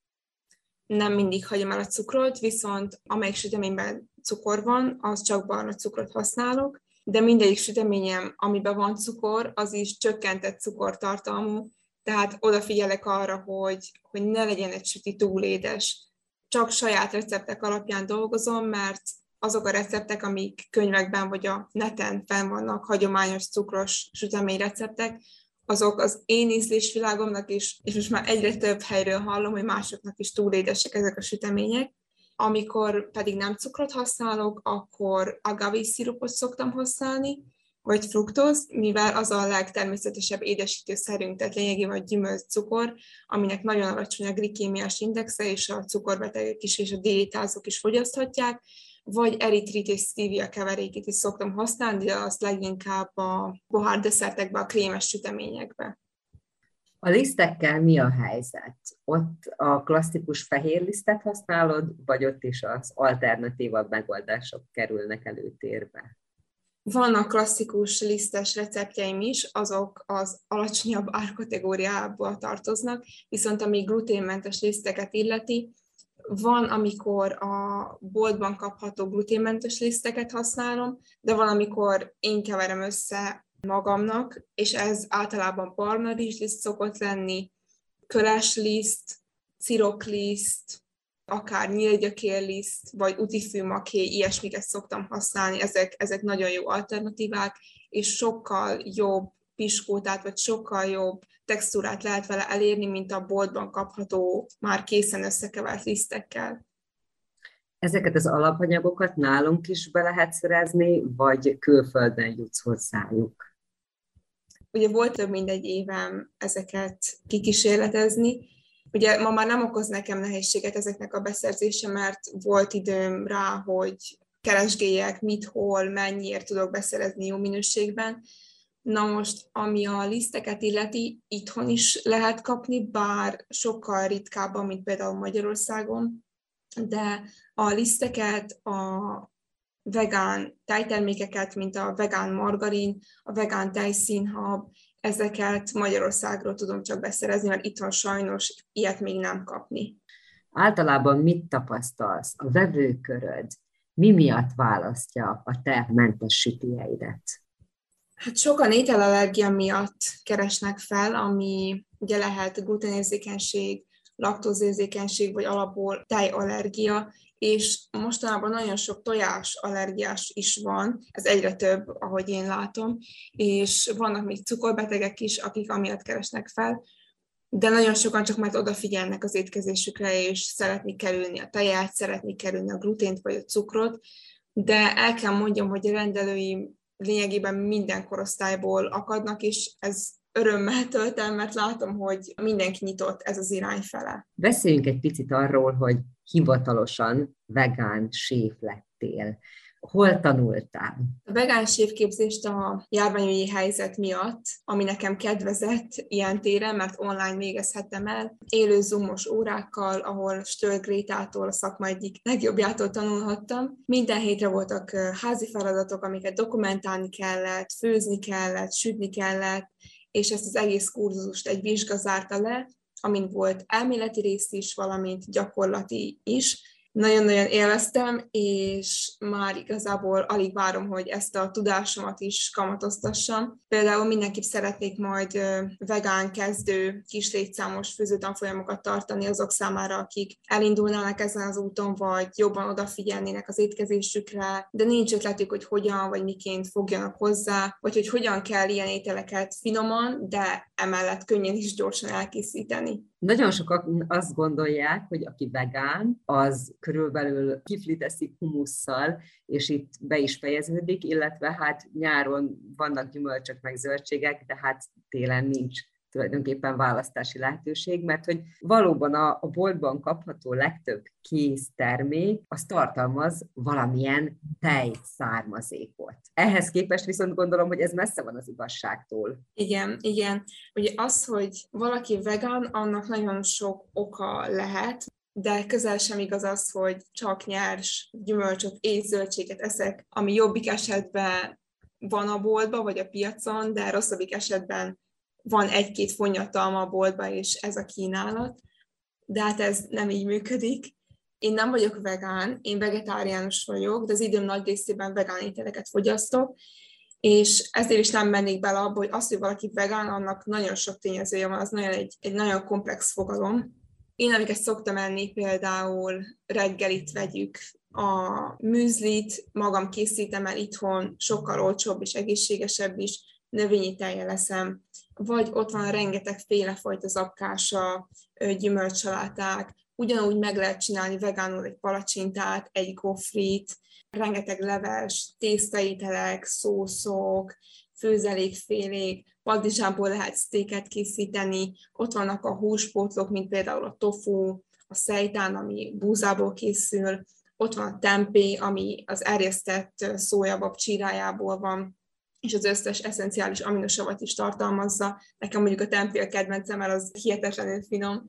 Nem mindig hagyom el a cukrot, viszont amelyik süteményben cukor van, az csak barna cukrot használok, de mindegyik süteményem, amiben van cukor, az is csökkentett cukortartalmú, tehát odafigyelek arra, hogy, hogy ne legyen egy süti túl édes. Csak saját receptek alapján dolgozom, mert azok a receptek, amik könyvekben vagy a neten fenn vannak, hagyományos cukros sütemény receptek, azok az én ízlésvilágomnak is, és most már egyre több helyről hallom, hogy másoknak is túl édesek ezek a sütemények. Amikor pedig nem cukrot használok, akkor agave szirupot szoktam használni, vagy fruktóz, mivel az a legtermészetesebb édesítőszerünk, tehát lényegében a gyümölcs cukor, aminek nagyon alacsony a glikémiás indexe, és a cukorbetegek is és a diétázók is fogyaszthatják, vagy eritrit és stevia keverékét is szoktam használni, de azt leginkább a pohár desszertekbe, a krémes süteményekbe. A lisztekkel mi a helyzet? Ott a klasszikus fehér lisztet használod, vagy ott is az alternatívabb megoldások kerülnek előtérbe? Vannak klasszikus lisztes receptjeim is, azok az alacsonyabb árkategóriába tartoznak, viszont ami gluténmentes liszteket illeti, van, amikor a boltban kapható gluténmentes liszteket használom, de van, amikor én keverem össze magamnak, és ez általában barna rizsliszt szokott lenni, köresliszt, cirokliszt, akár nyílgyökérliszt, vagy utifűmaké, ilyesmiket szoktam használni, ezek, ezek nagyon jó alternatívák, és sokkal jobb piskótát, vagy sokkal jobb textúrát lehet vele elérni, mint a boltban kapható, már készen összekevert lisztekkel. Ezeket az alapanyagokat nálunk is be lehet szerezni, vagy külföldön jutsz hozzájuk? Ugye volt több mint egy évem ezeket kikísérletezni, Ugye ma már nem okoz nekem nehézséget ezeknek a beszerzése, mert volt időm rá, hogy keresgéljek, mit, hol, mennyiért tudok beszerezni jó minőségben. Na most, ami a liszteket illeti, itthon is lehet kapni, bár sokkal ritkábban, mint például Magyarországon, de a liszteket, a vegán tejtermékeket, mint a vegán margarin, a vegán tejszínhab, ezeket Magyarországról tudom csak beszerezni, mert itthon sajnos ilyet még nem kapni. Általában mit tapasztalsz? A vevőköröd mi miatt választja a te mentes sütijeidet? Hát sokan ételallergia miatt keresnek fel, ami ugye lehet gluténérzékenység, laktózérzékenység, vagy alapból tejallergia, és mostanában nagyon sok tojás allergiás is van, ez egyre több, ahogy én látom, és vannak még cukorbetegek is, akik amiatt keresnek fel, de nagyon sokan csak majd odafigyelnek az étkezésükre, és szeretni kerülni a teját, szeretni kerülni a glutént vagy a cukrot, de el kell mondjam, hogy a rendelői lényegében minden korosztályból akadnak, és ez örömmel tölt el, mert látom, hogy mindenki nyitott ez az irány fele. Beszéljünk egy picit arról, hogy hivatalosan vegán séf lettél. Hol tanultál? A vegán sévképzést a járványügyi helyzet miatt, ami nekem kedvezett ilyen téren, mert online végezhettem el, élő zoomos órákkal, ahol Stöll Grétától, a szakma egyik legjobbjától tanulhattam. Minden hétre voltak házi feladatok, amiket dokumentálni kellett, főzni kellett, sütni kellett, és ezt az egész kurzust egy vizsga zárta le, amin volt elméleti rész is, valamint gyakorlati is. Nagyon-nagyon élveztem, és már igazából alig várom, hogy ezt a tudásomat is kamatoztassam. Például mindenképp szeretnék majd vegán kezdő kis létszámos főzőtanfolyamokat tartani azok számára, akik elindulnának ezen az úton, vagy jobban odafigyelnének az étkezésükre, de nincs ötletük, hogy hogyan vagy miként fogjanak hozzá, vagy hogy hogyan kell ilyen ételeket finoman, de emellett könnyen is gyorsan elkészíteni. Nagyon sokan azt gondolják, hogy aki vegán, az körülbelül kiflit eszik humusszal, és itt be is fejeződik, illetve hát nyáron vannak gyümölcsök meg zöldségek, de hát télen nincs tulajdonképpen választási lehetőség, mert hogy valóban a, a boltban kapható legtöbb kész termék, az tartalmaz valamilyen tej származékot. Ehhez képest viszont gondolom, hogy ez messze van az igazságtól. Igen, igen. Ugye az, hogy valaki vegán, annak nagyon sok oka lehet. de közel sem igaz az, hogy csak nyers gyümölcsöt és zöldséget eszek, ami jobbik esetben van a boltban vagy a piacon, de rosszabbik esetben van egy-két fonyatalma a boltban, és ez a kínálat. De hát ez nem így működik. Én nem vagyok vegán, én vegetáriánus vagyok, de az időm nagy részében vegán ételeket fogyasztok, és ezért is nem mennék bele abba, hogy az, hogy valaki vegán, annak nagyon sok tényezője van, az nagyon egy, egy nagyon komplex fogalom. Én, amiket szoktam enni, például reggelit vegyük, a műzlit magam készítem el itthon, sokkal olcsóbb és egészségesebb is, növényi tejjel leszem, vagy ott van rengeteg fajta zapkása, gyümölcsaláták, ugyanúgy meg lehet csinálni vegánul egy palacsintát, egy gofrit, rengeteg leves, tésztaételek, szószok, főzelékfélék, padlizsából lehet sztéket készíteni, ott vannak a húspótlók, mint például a tofu, a szejtán, ami búzából készül, ott van a tempé, ami az erjesztett szójabab csírájából van, és az összes eszenciális aminosavat is tartalmazza. Nekem mondjuk a tempé a kedvencem, mert az hihetetlenül finom,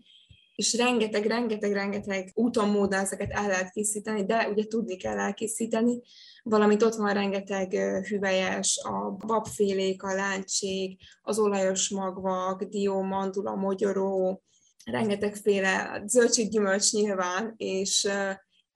és rengeteg, rengeteg, rengeteg úton, módon ezeket el lehet készíteni, de ugye tudni kell elkészíteni, valamint ott van rengeteg hüvelyes, a babfélék, a láncsék, az olajos magvak, dió, mandula, mogyoró, rengetegféle zöldséggyümölcs nyilván, és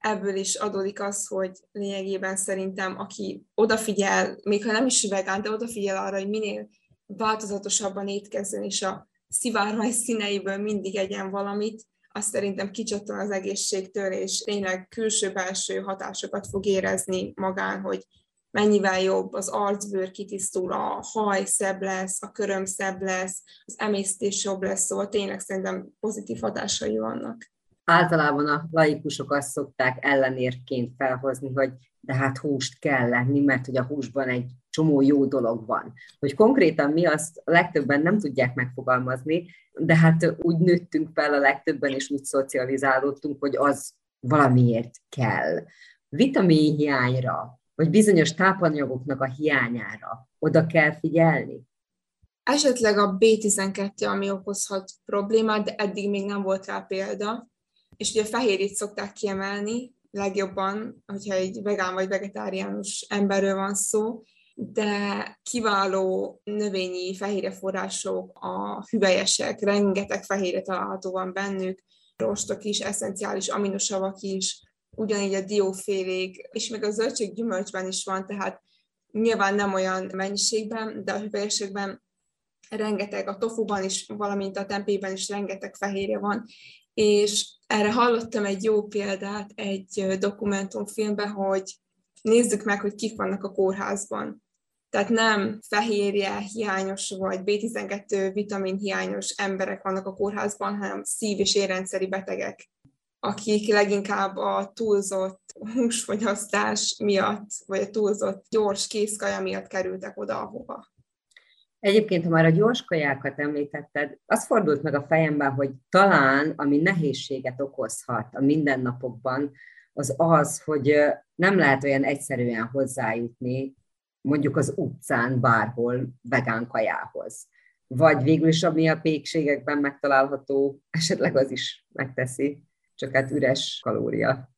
ebből is adódik az, hogy lényegében szerintem, aki odafigyel, még ha nem is vegán, de odafigyel arra, hogy minél változatosabban étkezzen, és a szivárvány színeiből mindig egyen valamit, azt szerintem kicsattan az egészségtől, és tényleg külső-belső hatásokat fog érezni magán, hogy mennyivel jobb, az arcbőr kitisztul, a haj szebb lesz, a köröm szebb lesz, az emésztés jobb lesz, szóval tényleg szerintem pozitív hatásai vannak. Általában a laikusok azt szokták ellenérként felhozni, hogy de hát húst kell lenni, mert hogy a húsban egy csomó jó dolog van. Hogy konkrétan mi azt legtöbben nem tudják megfogalmazni, de hát úgy nőttünk fel a legtöbben, és úgy szocializálódtunk, hogy az valamiért kell. Vitamin hiányra, vagy bizonyos tápanyagoknak a hiányára oda kell figyelni? Esetleg a B12, ami okozhat problémát, de eddig még nem volt rá példa. És ugye a fehérjét szokták kiemelni legjobban, hogyha egy vegán vagy vegetáriánus emberről van szó, de kiváló növényi fehérjeforrások, a hüvelyesek, rengeteg fehérje található van bennük, rostok is, eszenciális aminosavak is, ugyanígy a diófélék, és még a zöldséggyümölcsben is van, tehát nyilván nem olyan mennyiségben, de a hüvelyesekben rengeteg, a tofuban is, valamint a tempében is rengeteg fehérje van, és erre hallottam egy jó példát egy dokumentumfilmben, hogy nézzük meg, hogy kik vannak a kórházban. Tehát nem fehérje hiányos vagy B12 vitamin hiányos emberek vannak a kórházban, hanem szív- és érrendszeri betegek, akik leginkább a túlzott húsfogyasztás miatt, vagy a túlzott gyors készkaja miatt kerültek oda, ahova. Egyébként, ha már a gyors kajákat említetted, az fordult meg a fejemben, hogy talán, ami nehézséget okozhat a mindennapokban, az az, hogy nem lehet olyan egyszerűen hozzájutni mondjuk az utcán bárhol vegán kajához. Vagy végül is, ami a pékségekben megtalálható, esetleg az is megteszi, csak hát üres kalória.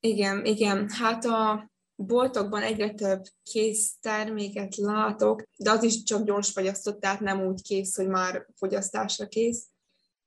Igen, igen. Hát a boltokban egyre több kész terméket látok, de az is csak gyors fogyasztott, tehát nem úgy kész, hogy már fogyasztásra kész.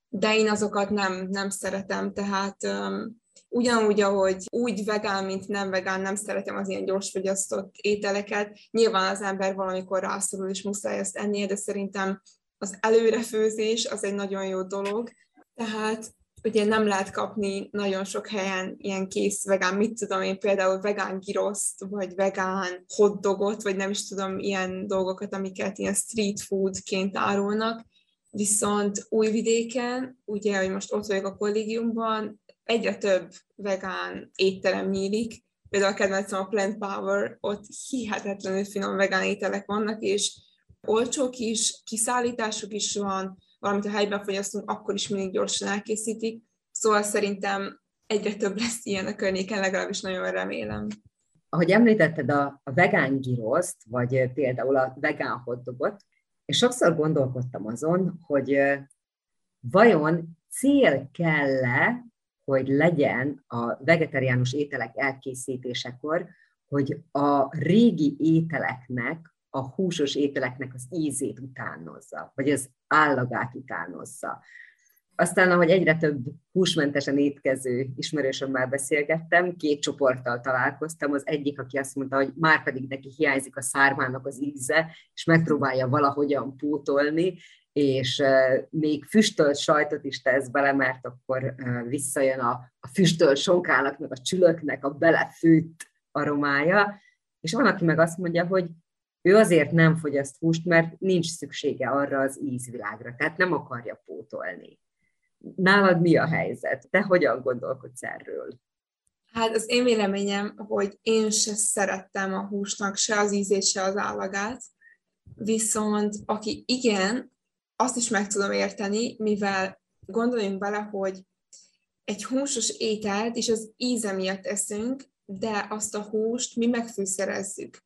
De én azokat nem, nem szeretem, tehát um, ugyanúgy, ahogy úgy vegán, mint nem vegán, nem szeretem az ilyen gyors fogyasztott ételeket. Nyilván az ember valamikor rászorul, és muszáj ezt ennie, de szerintem az előrefőzés az egy nagyon jó dolog. Tehát ugye nem lehet kapni nagyon sok helyen ilyen kész vegán, mit tudom én, például vegán giroszt, vagy vegán hotdogot, vagy nem is tudom, ilyen dolgokat, amiket ilyen street foodként árulnak. Viszont Újvidéken, ugye, hogy most ott vagyok a kollégiumban, egyre több vegán étterem nyílik, például a kedvencem a Plant Power, ott hihetetlenül finom vegán ételek vannak, és olcsók is, kiszállításuk is van, valamint a helyben fogyasztunk, akkor is mindig gyorsan elkészítik. Szóval szerintem egyre több lesz ilyen a környéken, legalábbis nagyon remélem. Ahogy említetted a, vegán giroszt, vagy ö, például a vegán hotdogot, és sokszor gondolkodtam azon, hogy ö, vajon cél kell-e, hogy legyen a vegetáriánus ételek elkészítésekor, hogy a régi ételeknek, a húsos ételeknek az ízét utánozza, vagy az állagát utánozza. Aztán, ahogy egyre több húsmentesen étkező ismerősömmel beszélgettem, két csoporttal találkoztam. Az egyik, aki azt mondta, hogy már pedig neki hiányzik a szármának az íze, és megpróbálja valahogyan pótolni, és még füstölt sajtot is tesz bele, mert akkor visszajön a, a füstölt sonkának, meg a csülöknek a belefőtt aromája. És van, aki meg azt mondja, hogy ő azért nem fogyaszt húst, mert nincs szüksége arra az ízvilágra, tehát nem akarja pótolni. Nálad mi a helyzet? Te hogyan gondolkodsz erről? Hát az én véleményem, hogy én se szerettem a húsnak se az ízét, se az állagát, viszont aki igen, azt is meg tudom érteni, mivel gondoljunk bele, hogy egy húsos ételt is az íze miatt eszünk, de azt a húst mi megfűszerezzük.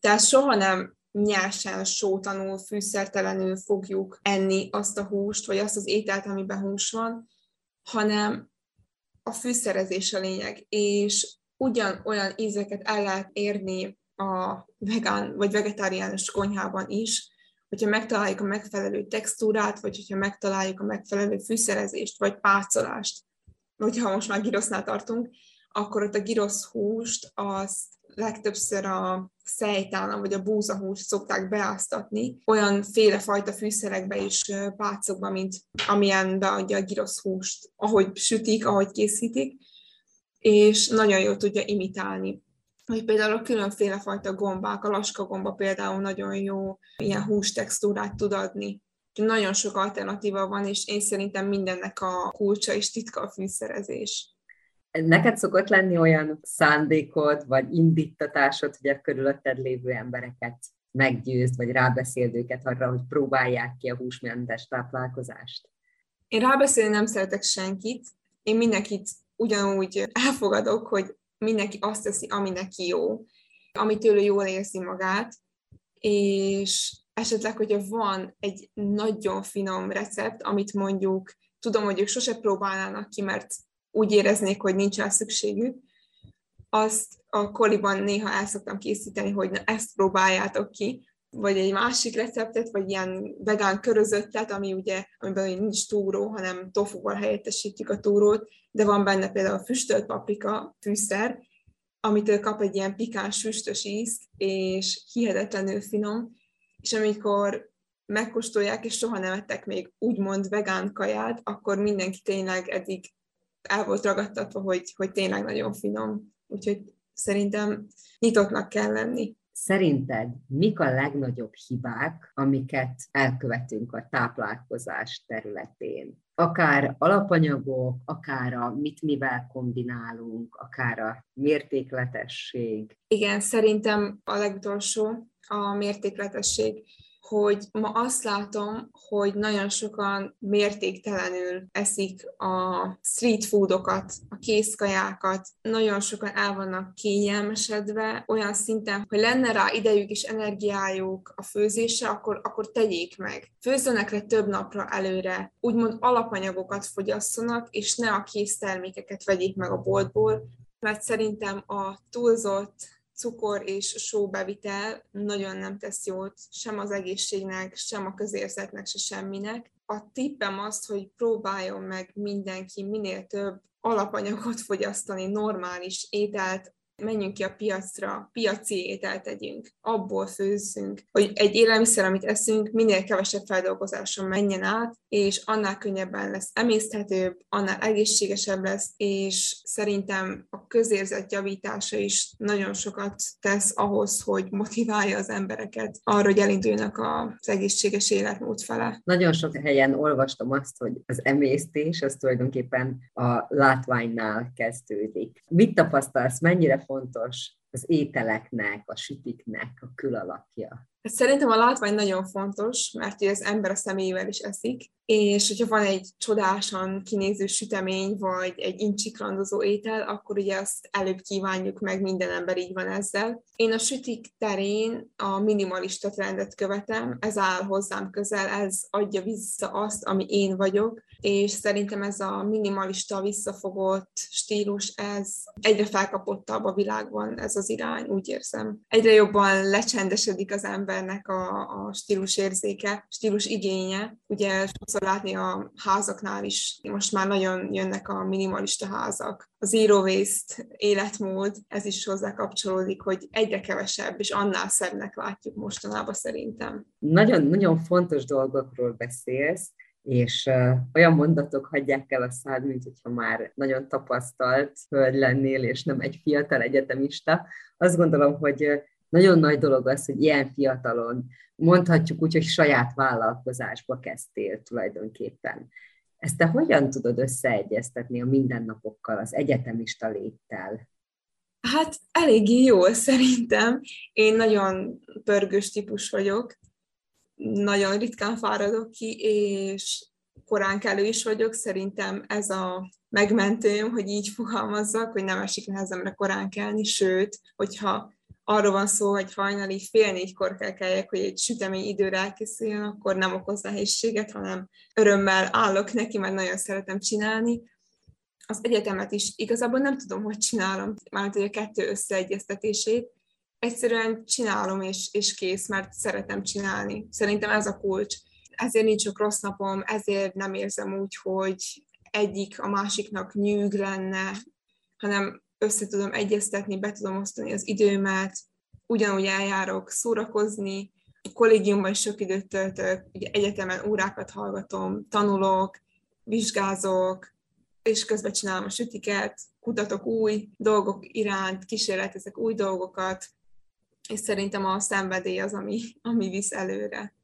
Tehát soha nem nyersen, sótanul, fűszertelenül fogjuk enni azt a húst, vagy azt az ételt, amiben hús van, hanem a fűszerezés a lényeg, és ugyanolyan ízeket el lehet érni a vegán vagy vegetáriánus konyhában is, hogyha megtaláljuk a megfelelő textúrát, vagy hogyha megtaláljuk a megfelelő fűszerezést, vagy pácolást, vagy ha most már girosznál tartunk, akkor ott a girosz húst azt legtöbbször a szejtállam vagy a búzahúst szokták beáztatni, olyan fajta fűszerekbe és pácokba, mint amilyen beadja a girosz húst, ahogy sütik, ahogy készítik, és nagyon jól tudja imitálni. Vagy például a különféle fajta gombák, a laska gomba például nagyon jó ilyen hústextúrát tud adni. Nagyon sok alternatíva van, és én szerintem mindennek a kulcsa és titka a fűszerezés. Neked szokott lenni olyan szándékod, vagy indítatásod, hogy a körülötted lévő embereket meggyőzd, vagy rábeszéld őket arra, hogy próbálják ki a húsmentes táplálkozást? Én rábeszélni nem szeretek senkit, én mindenkit ugyanúgy elfogadok, hogy mindenki azt teszi, ami neki jó, amitől ő jól érzi magát, és esetleg, hogyha van egy nagyon finom recept, amit mondjuk tudom, hogy ők sose próbálnának ki, mert úgy éreznék, hogy nincs rá szükségük, azt a koliban néha el szoktam készíteni, hogy na, ezt próbáljátok ki, vagy egy másik receptet, vagy ilyen vegán körözöttet, ami ugye, amiben nincs túró, hanem tofuval helyettesítjük a túrót, de van benne például a füstölt paprika fűszer, amitől kap egy ilyen pikáns füstös ízt, és hihetetlenül finom, és amikor megkóstolják, és soha nem ettek még úgymond vegán kaját, akkor mindenki tényleg eddig el volt ragadtatva, hogy, hogy tényleg nagyon finom. Úgyhogy szerintem nyitottnak kell lenni. Szerinted mik a legnagyobb hibák, amiket elkövetünk a táplálkozás területén? Akár alapanyagok, akár a mit mivel kombinálunk, akár a mértékletesség. Igen, szerintem a legutolsó a mértékletesség hogy ma azt látom, hogy nagyon sokan mértéktelenül eszik a street foodokat, a készkajákat, nagyon sokan el vannak kényelmesedve, olyan szinten, hogy lenne rá idejük és energiájuk a főzésre, akkor, akkor tegyék meg. Főzzenek le több napra előre, úgymond alapanyagokat fogyasszanak, és ne a késztermékeket vegyék meg a boltból, mert szerintem a túlzott cukor és sóbevitel nagyon nem tesz jót sem az egészségnek, sem a közérzetnek, se semminek. A tippem az, hogy próbáljon meg mindenki minél több alapanyagot fogyasztani, normális ételt, menjünk ki a piacra, piaci ételt tegyünk, abból főzzünk, hogy egy élelmiszer, amit eszünk, minél kevesebb feldolgozáson menjen át, és annál könnyebben lesz emészthetőbb, annál egészségesebb lesz, és szerintem a közérzet javítása is nagyon sokat tesz ahhoz, hogy motiválja az embereket arra, hogy elinduljanak az egészséges életmód fele. Nagyon sok helyen olvastam azt, hogy az emésztés az tulajdonképpen a látványnál kezdődik. Mit tapasztalsz, mennyire fontos az ételeknek, a sütiknek a külalakja? Hát szerintem a látvány nagyon fontos, mert az ember a személyével is eszik, és hogyha van egy csodásan kinéző sütemény, vagy egy incsikrandozó étel, akkor ugye azt előbb kívánjuk meg, minden ember így van ezzel. Én a sütik terén a minimalista trendet követem, ez áll hozzám közel, ez adja vissza azt, ami én vagyok, és szerintem ez a minimalista, visszafogott stílus, ez egyre felkapottabb a világban, ez az irány, úgy érzem. Egyre jobban lecsendesedik az embernek a, a stílus érzéke, stílus igénye. Ugye sokszor látni a házaknál is, most már nagyon jönnek a minimalista házak. A zero waste életmód, ez is hozzá kapcsolódik, hogy egyre kevesebb, és annál szebbnek látjuk mostanában szerintem. Nagyon-nagyon fontos dolgokról beszélsz, és uh, olyan mondatok hagyják el a szád, mint hogyha már nagyon tapasztalt hölgy lennél, és nem egy fiatal egyetemista. Azt gondolom, hogy nagyon nagy dolog az, hogy ilyen fiatalon, mondhatjuk úgy, hogy saját vállalkozásba kezdtél tulajdonképpen. Ezt te hogyan tudod összeegyeztetni a mindennapokkal, az egyetemista léttel? Hát eléggé jól szerintem. Én nagyon pörgős típus vagyok, nagyon ritkán fáradok ki, és korán kelő is vagyok. Szerintem ez a megmentőm, hogy így fogalmazzak, hogy nem esik nehezemre korán kelni, sőt, hogyha arról van szó, hogy hajnali fél négykor kell keljek, hogy egy sütemény időre elkészüljön, akkor nem okoz nehézséget, hanem örömmel állok neki, mert nagyon szeretem csinálni. Az egyetemet is igazából nem tudom, hogy csinálom, mármint hogy a kettő összeegyeztetését. Egyszerűen csinálom, és, és kész, mert szeretem csinálni. Szerintem ez a kulcs. Ezért nincs sok rossz napom, ezért nem érzem úgy, hogy egyik a másiknak nyűg lenne, hanem össze tudom egyeztetni, be tudom osztani az időmet, ugyanúgy eljárok szórakozni, a kollégiumban is sok időt töltök, ugye egyetemen órákat hallgatom, tanulok, vizsgázok, és közben csinálom a sütiket, kutatok új dolgok iránt, kísérletezek új dolgokat, és szerintem a szenvedély az, ami, ami visz előre.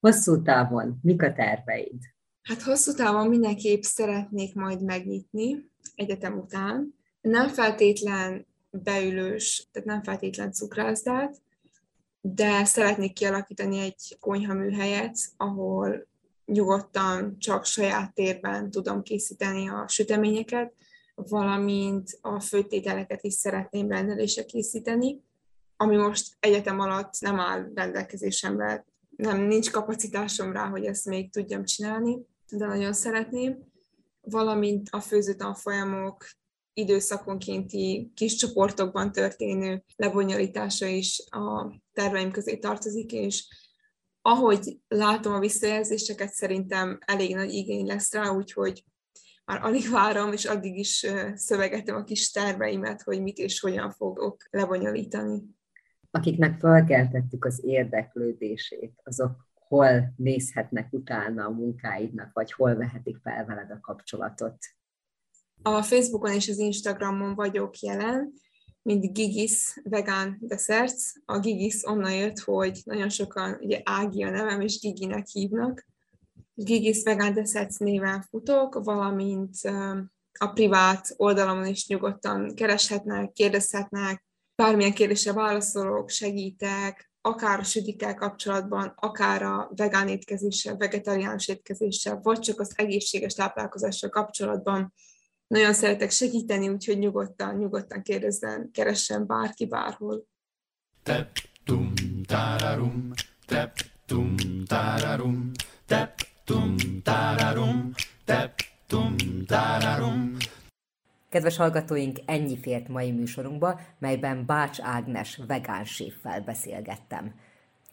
Hosszú távon, mik a terveid? Hát hosszú távon mindenképp szeretnék majd megnyitni egyetem után. Nem feltétlen beülős, tehát nem feltétlen cukrászdát, de szeretnék kialakítani egy konyhaműhelyet, ahol nyugodtan csak saját térben tudom készíteni a süteményeket, valamint a főtételeket is szeretném rendelésre készíteni, ami most egyetem alatt nem áll rendelkezésemre, nem nincs kapacitásom rá, hogy ezt még tudjam csinálni, de nagyon szeretném, valamint a főzőtanfolyamok időszakonkénti kis csoportokban történő lebonyolítása is a terveim közé tartozik, és ahogy látom a visszajelzéseket, szerintem elég nagy igény lesz rá, úgyhogy már alig várom, és addig is szövegetem a kis terveimet, hogy mit és hogyan fogok lebonyolítani. Akiknek felkeltettük az érdeklődését, azok hol nézhetnek utána a munkáidnak, vagy hol vehetik fel veled a kapcsolatot? A Facebookon és az Instagramon vagyok jelen, mint Gigis Vegan Desserts. A Gigis onnan jött, hogy nagyon sokan, ugye Ági a nevem, és Giginek hívnak. Gigis Vegan Desserts néven futok, valamint a privát oldalamon is nyugodtan kereshetnek, kérdezhetnek, bármilyen kérdésre válaszolok, segítek, akár a sütikkel kapcsolatban, akár a vegán étkezéssel, vegetáriánus étkezéssel, vagy csak az egészséges táplálkozással kapcsolatban nagyon szeretek segíteni, úgyhogy nyugodtan, nyugodtan kérdezzen, keressen bárki bárhol. Tep tum tararum, tep tum tararum, tep tum tararum, tep tum tararum. Kedves hallgatóink, ennyi fért mai műsorunkba, melyben Bács Ágnes vegán séffel beszélgettem.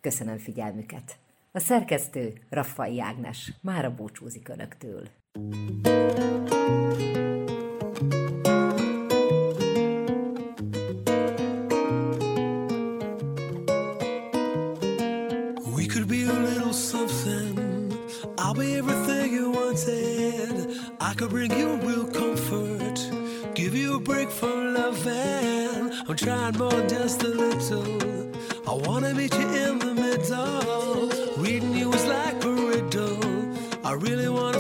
Köszönöm figyelmüket! A szerkesztő Raffai Ágnes mára búcsúzik Önöktől. We I could bring you real comfort, give you a break from loving. I'm trying more just a little. I wanna meet you in the middle. Reading you is like a riddle. I really wanna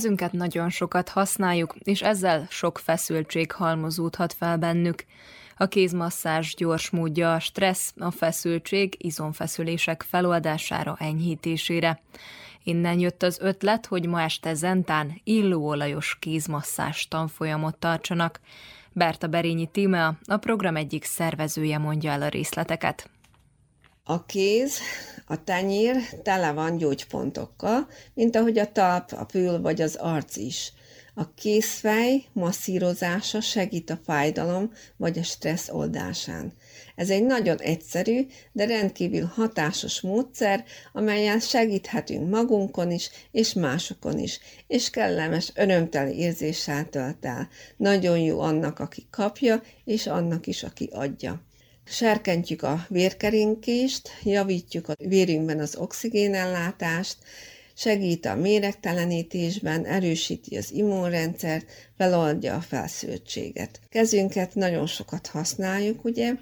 Kezünket nagyon sokat használjuk, és ezzel sok feszültség halmozódhat fel bennük. A kézmasszázs gyors módja a stressz, a feszültség, izomfeszülések feloldására, enyhítésére. Innen jött az ötlet, hogy ma este Zentán illóolajos kézmasszázs tanfolyamot tartsanak. Berta Berényi Tímea, a program egyik szervezője mondja el a részleteket. A kéz, a tenyér tele van gyógypontokkal, mint ahogy a talp, a pül vagy az arc is. A kézfej masszírozása segít a fájdalom vagy a stressz oldásán. Ez egy nagyon egyszerű, de rendkívül hatásos módszer, amelyen segíthetünk magunkon is, és másokon is, és kellemes, örömteli érzéssel tölt el. Nagyon jó annak, aki kapja, és annak is, aki adja. Serkentjük a vérkeringést, javítjuk a vérünkben az oxigénellátást, segít a méregtelenítésben, erősíti az immunrendszert, feloldja a felszültséget. Kezünket nagyon sokat használjuk, ugye,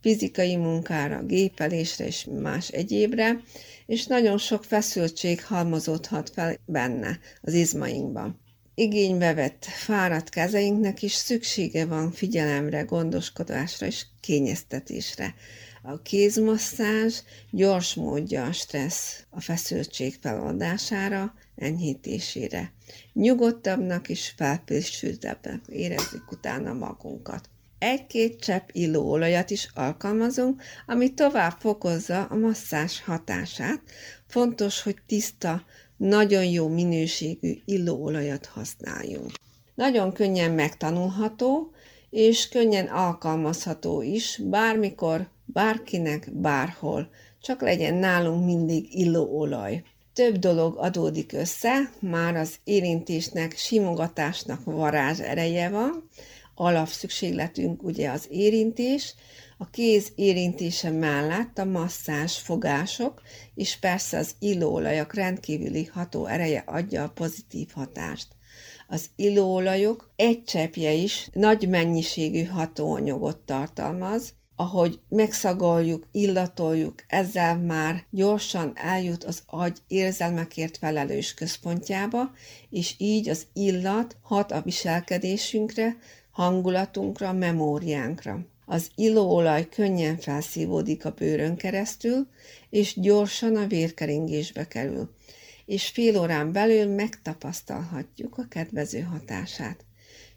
fizikai munkára, gépelésre és más egyébre, és nagyon sok feszültség halmozódhat fel benne, az izmainkban. Igénybe vett fáradt kezeinknek is szüksége van figyelemre, gondoskodásra és kényeztetésre. A kézmasszázs gyors módja a stressz, a feszültség feloldására, enyhítésére. Nyugodtabbnak és felpésültebbnek érezzük utána magunkat. Egy-két csepp illóolajat is alkalmazunk, ami tovább fokozza a masszás hatását. Fontos, hogy tiszta, nagyon jó minőségű illóolajat használjunk. Nagyon könnyen megtanulható, és könnyen alkalmazható is, bármikor, bárkinek, bárhol. Csak legyen nálunk mindig illóolaj. Több dolog adódik össze, már az érintésnek, simogatásnak varázs ereje van, alapszükségletünk ugye az érintés, a kéz érintése mellett a masszás fogások, és persze az illóolajak rendkívüli ható ereje adja a pozitív hatást. Az illóolajok egy cseppje is nagy mennyiségű hatóanyagot tartalmaz, ahogy megszagoljuk, illatoljuk, ezzel már gyorsan eljut az agy érzelmekért felelős központjába, és így az illat hat a viselkedésünkre, hangulatunkra, memóriánkra. Az illóolaj könnyen felszívódik a bőrön keresztül, és gyorsan a vérkeringésbe kerül, és fél órán belül megtapasztalhatjuk a kedvező hatását.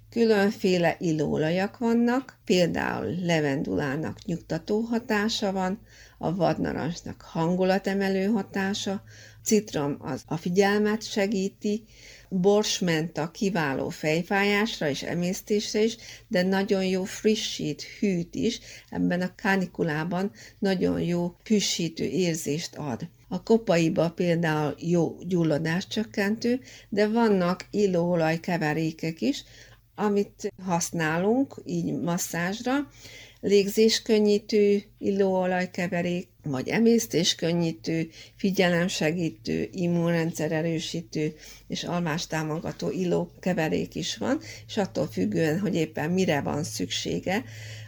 Különféle illóolajak vannak, például levendulának nyugtató hatása van, a vadnarancsnak hangulatemelő hatása, citrom az a figyelmet segíti, borsmenta kiváló fejfájásra és emésztésre is, de nagyon jó frissít, hűt is, ebben a kánikulában nagyon jó hűsítő érzést ad. A kopaiba például jó gyulladáscsökkentő, de vannak illóolaj keverékek is, amit használunk így masszázsra, légzéskönnyítő illóolajkeverék, vagy emésztéskönnyítő, figyelemsegítő, immunrendszer erősítő és almástámogató illókeverék is van, és attól függően, hogy éppen mire van szüksége,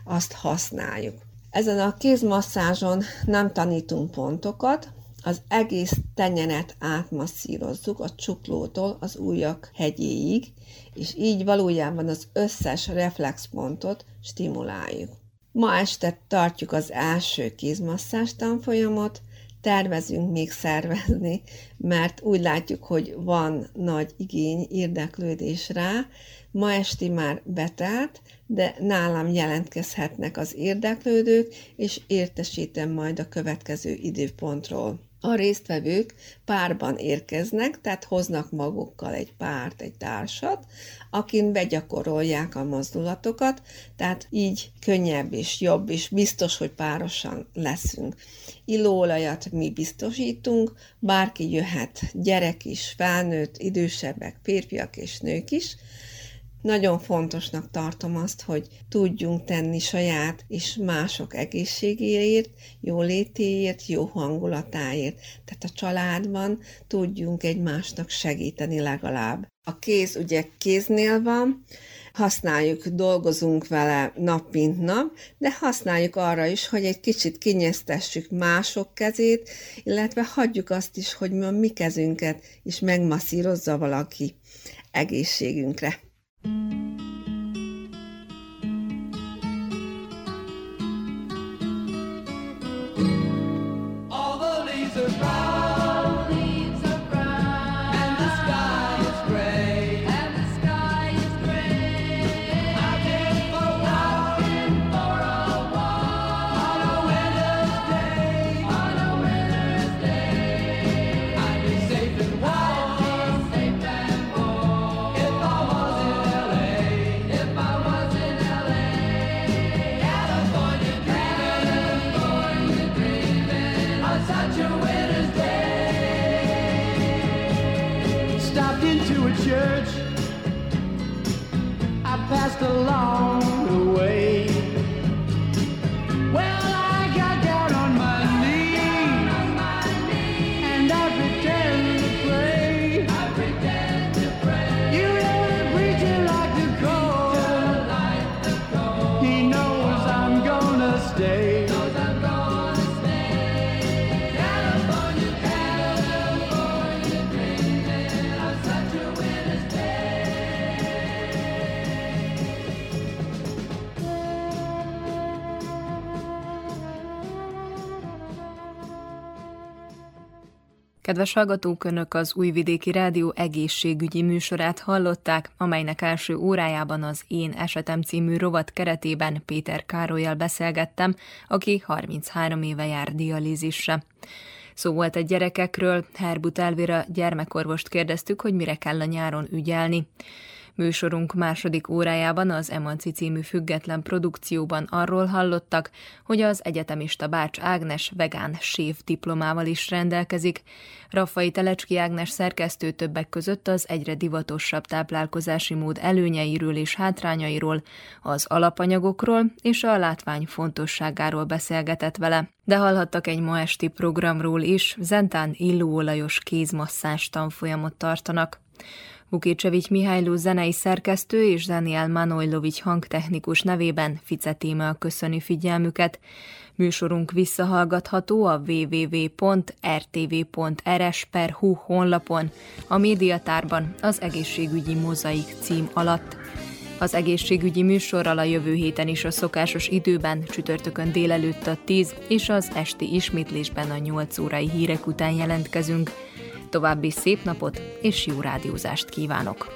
azt használjuk. Ezen a kézmasszázson nem tanítunk pontokat, az egész tenyenet átmasszírozzuk a csuklótól az ujjak hegyéig, és így valójában az összes reflexpontot stimuláljuk. Ma este tartjuk az első kézmasszás tanfolyamot, tervezünk még szervezni, mert úgy látjuk, hogy van nagy igény, érdeklődés rá. Ma esti már betelt, de nálam jelentkezhetnek az érdeklődők, és értesítem majd a következő időpontról. A résztvevők párban érkeznek, tehát hoznak magukkal egy párt, egy társat, akin begyakorolják a mozdulatokat, tehát így könnyebb és jobb, és biztos, hogy párosan leszünk. Illóolajat mi biztosítunk, bárki jöhet, gyerek is, felnőtt, idősebbek, férfiak és nők is, nagyon fontosnak tartom azt, hogy tudjunk tenni saját és mások egészségéért, jólétéért, jó hangulatáért. Tehát a családban tudjunk egymásnak segíteni legalább. A kéz ugye kéznél van, használjuk, dolgozunk vele nap mint nap, de használjuk arra is, hogy egy kicsit kinyeztessük mások kezét, illetve hagyjuk azt is, hogy mi a mi kezünket is megmasszírozza valaki egészségünkre. Música Kedves hallgatók, Önök az Újvidéki Rádió egészségügyi műsorát hallották, amelynek első órájában az Én Esetem című rovat keretében Péter Károlyjal beszélgettem, aki 33 éve jár dialízisre. Szó volt egy gyerekekről, Herbut Elvira gyermekorvost kérdeztük, hogy mire kell a nyáron ügyelni. Műsorunk második órájában az Emanci című független produkcióban arról hallottak, hogy az egyetemista Bács Ágnes vegán séf diplomával is rendelkezik. Raffai Telecski Ágnes szerkesztő többek között az egyre divatosabb táplálkozási mód előnyeiről és hátrányairól, az alapanyagokról és a látvány fontosságáról beszélgetett vele. De hallhattak egy ma esti programról is, Zentán illóolajos kézmasszás tanfolyamot tartanak. Vukicevics Mihályló zenei szerkesztő és Daniel Manojlovics hangtechnikus nevében Fice Tímel köszöni figyelmüket. Műsorunk visszahallgatható a www.rtv.rs.hu honlapon, a médiatárban az egészségügyi mozaik cím alatt. Az egészségügyi műsorral a jövő héten is a szokásos időben, csütörtökön délelőtt a 10 és az esti ismétlésben a 8 órai hírek után jelentkezünk. További szép napot és jó rádiózást kívánok!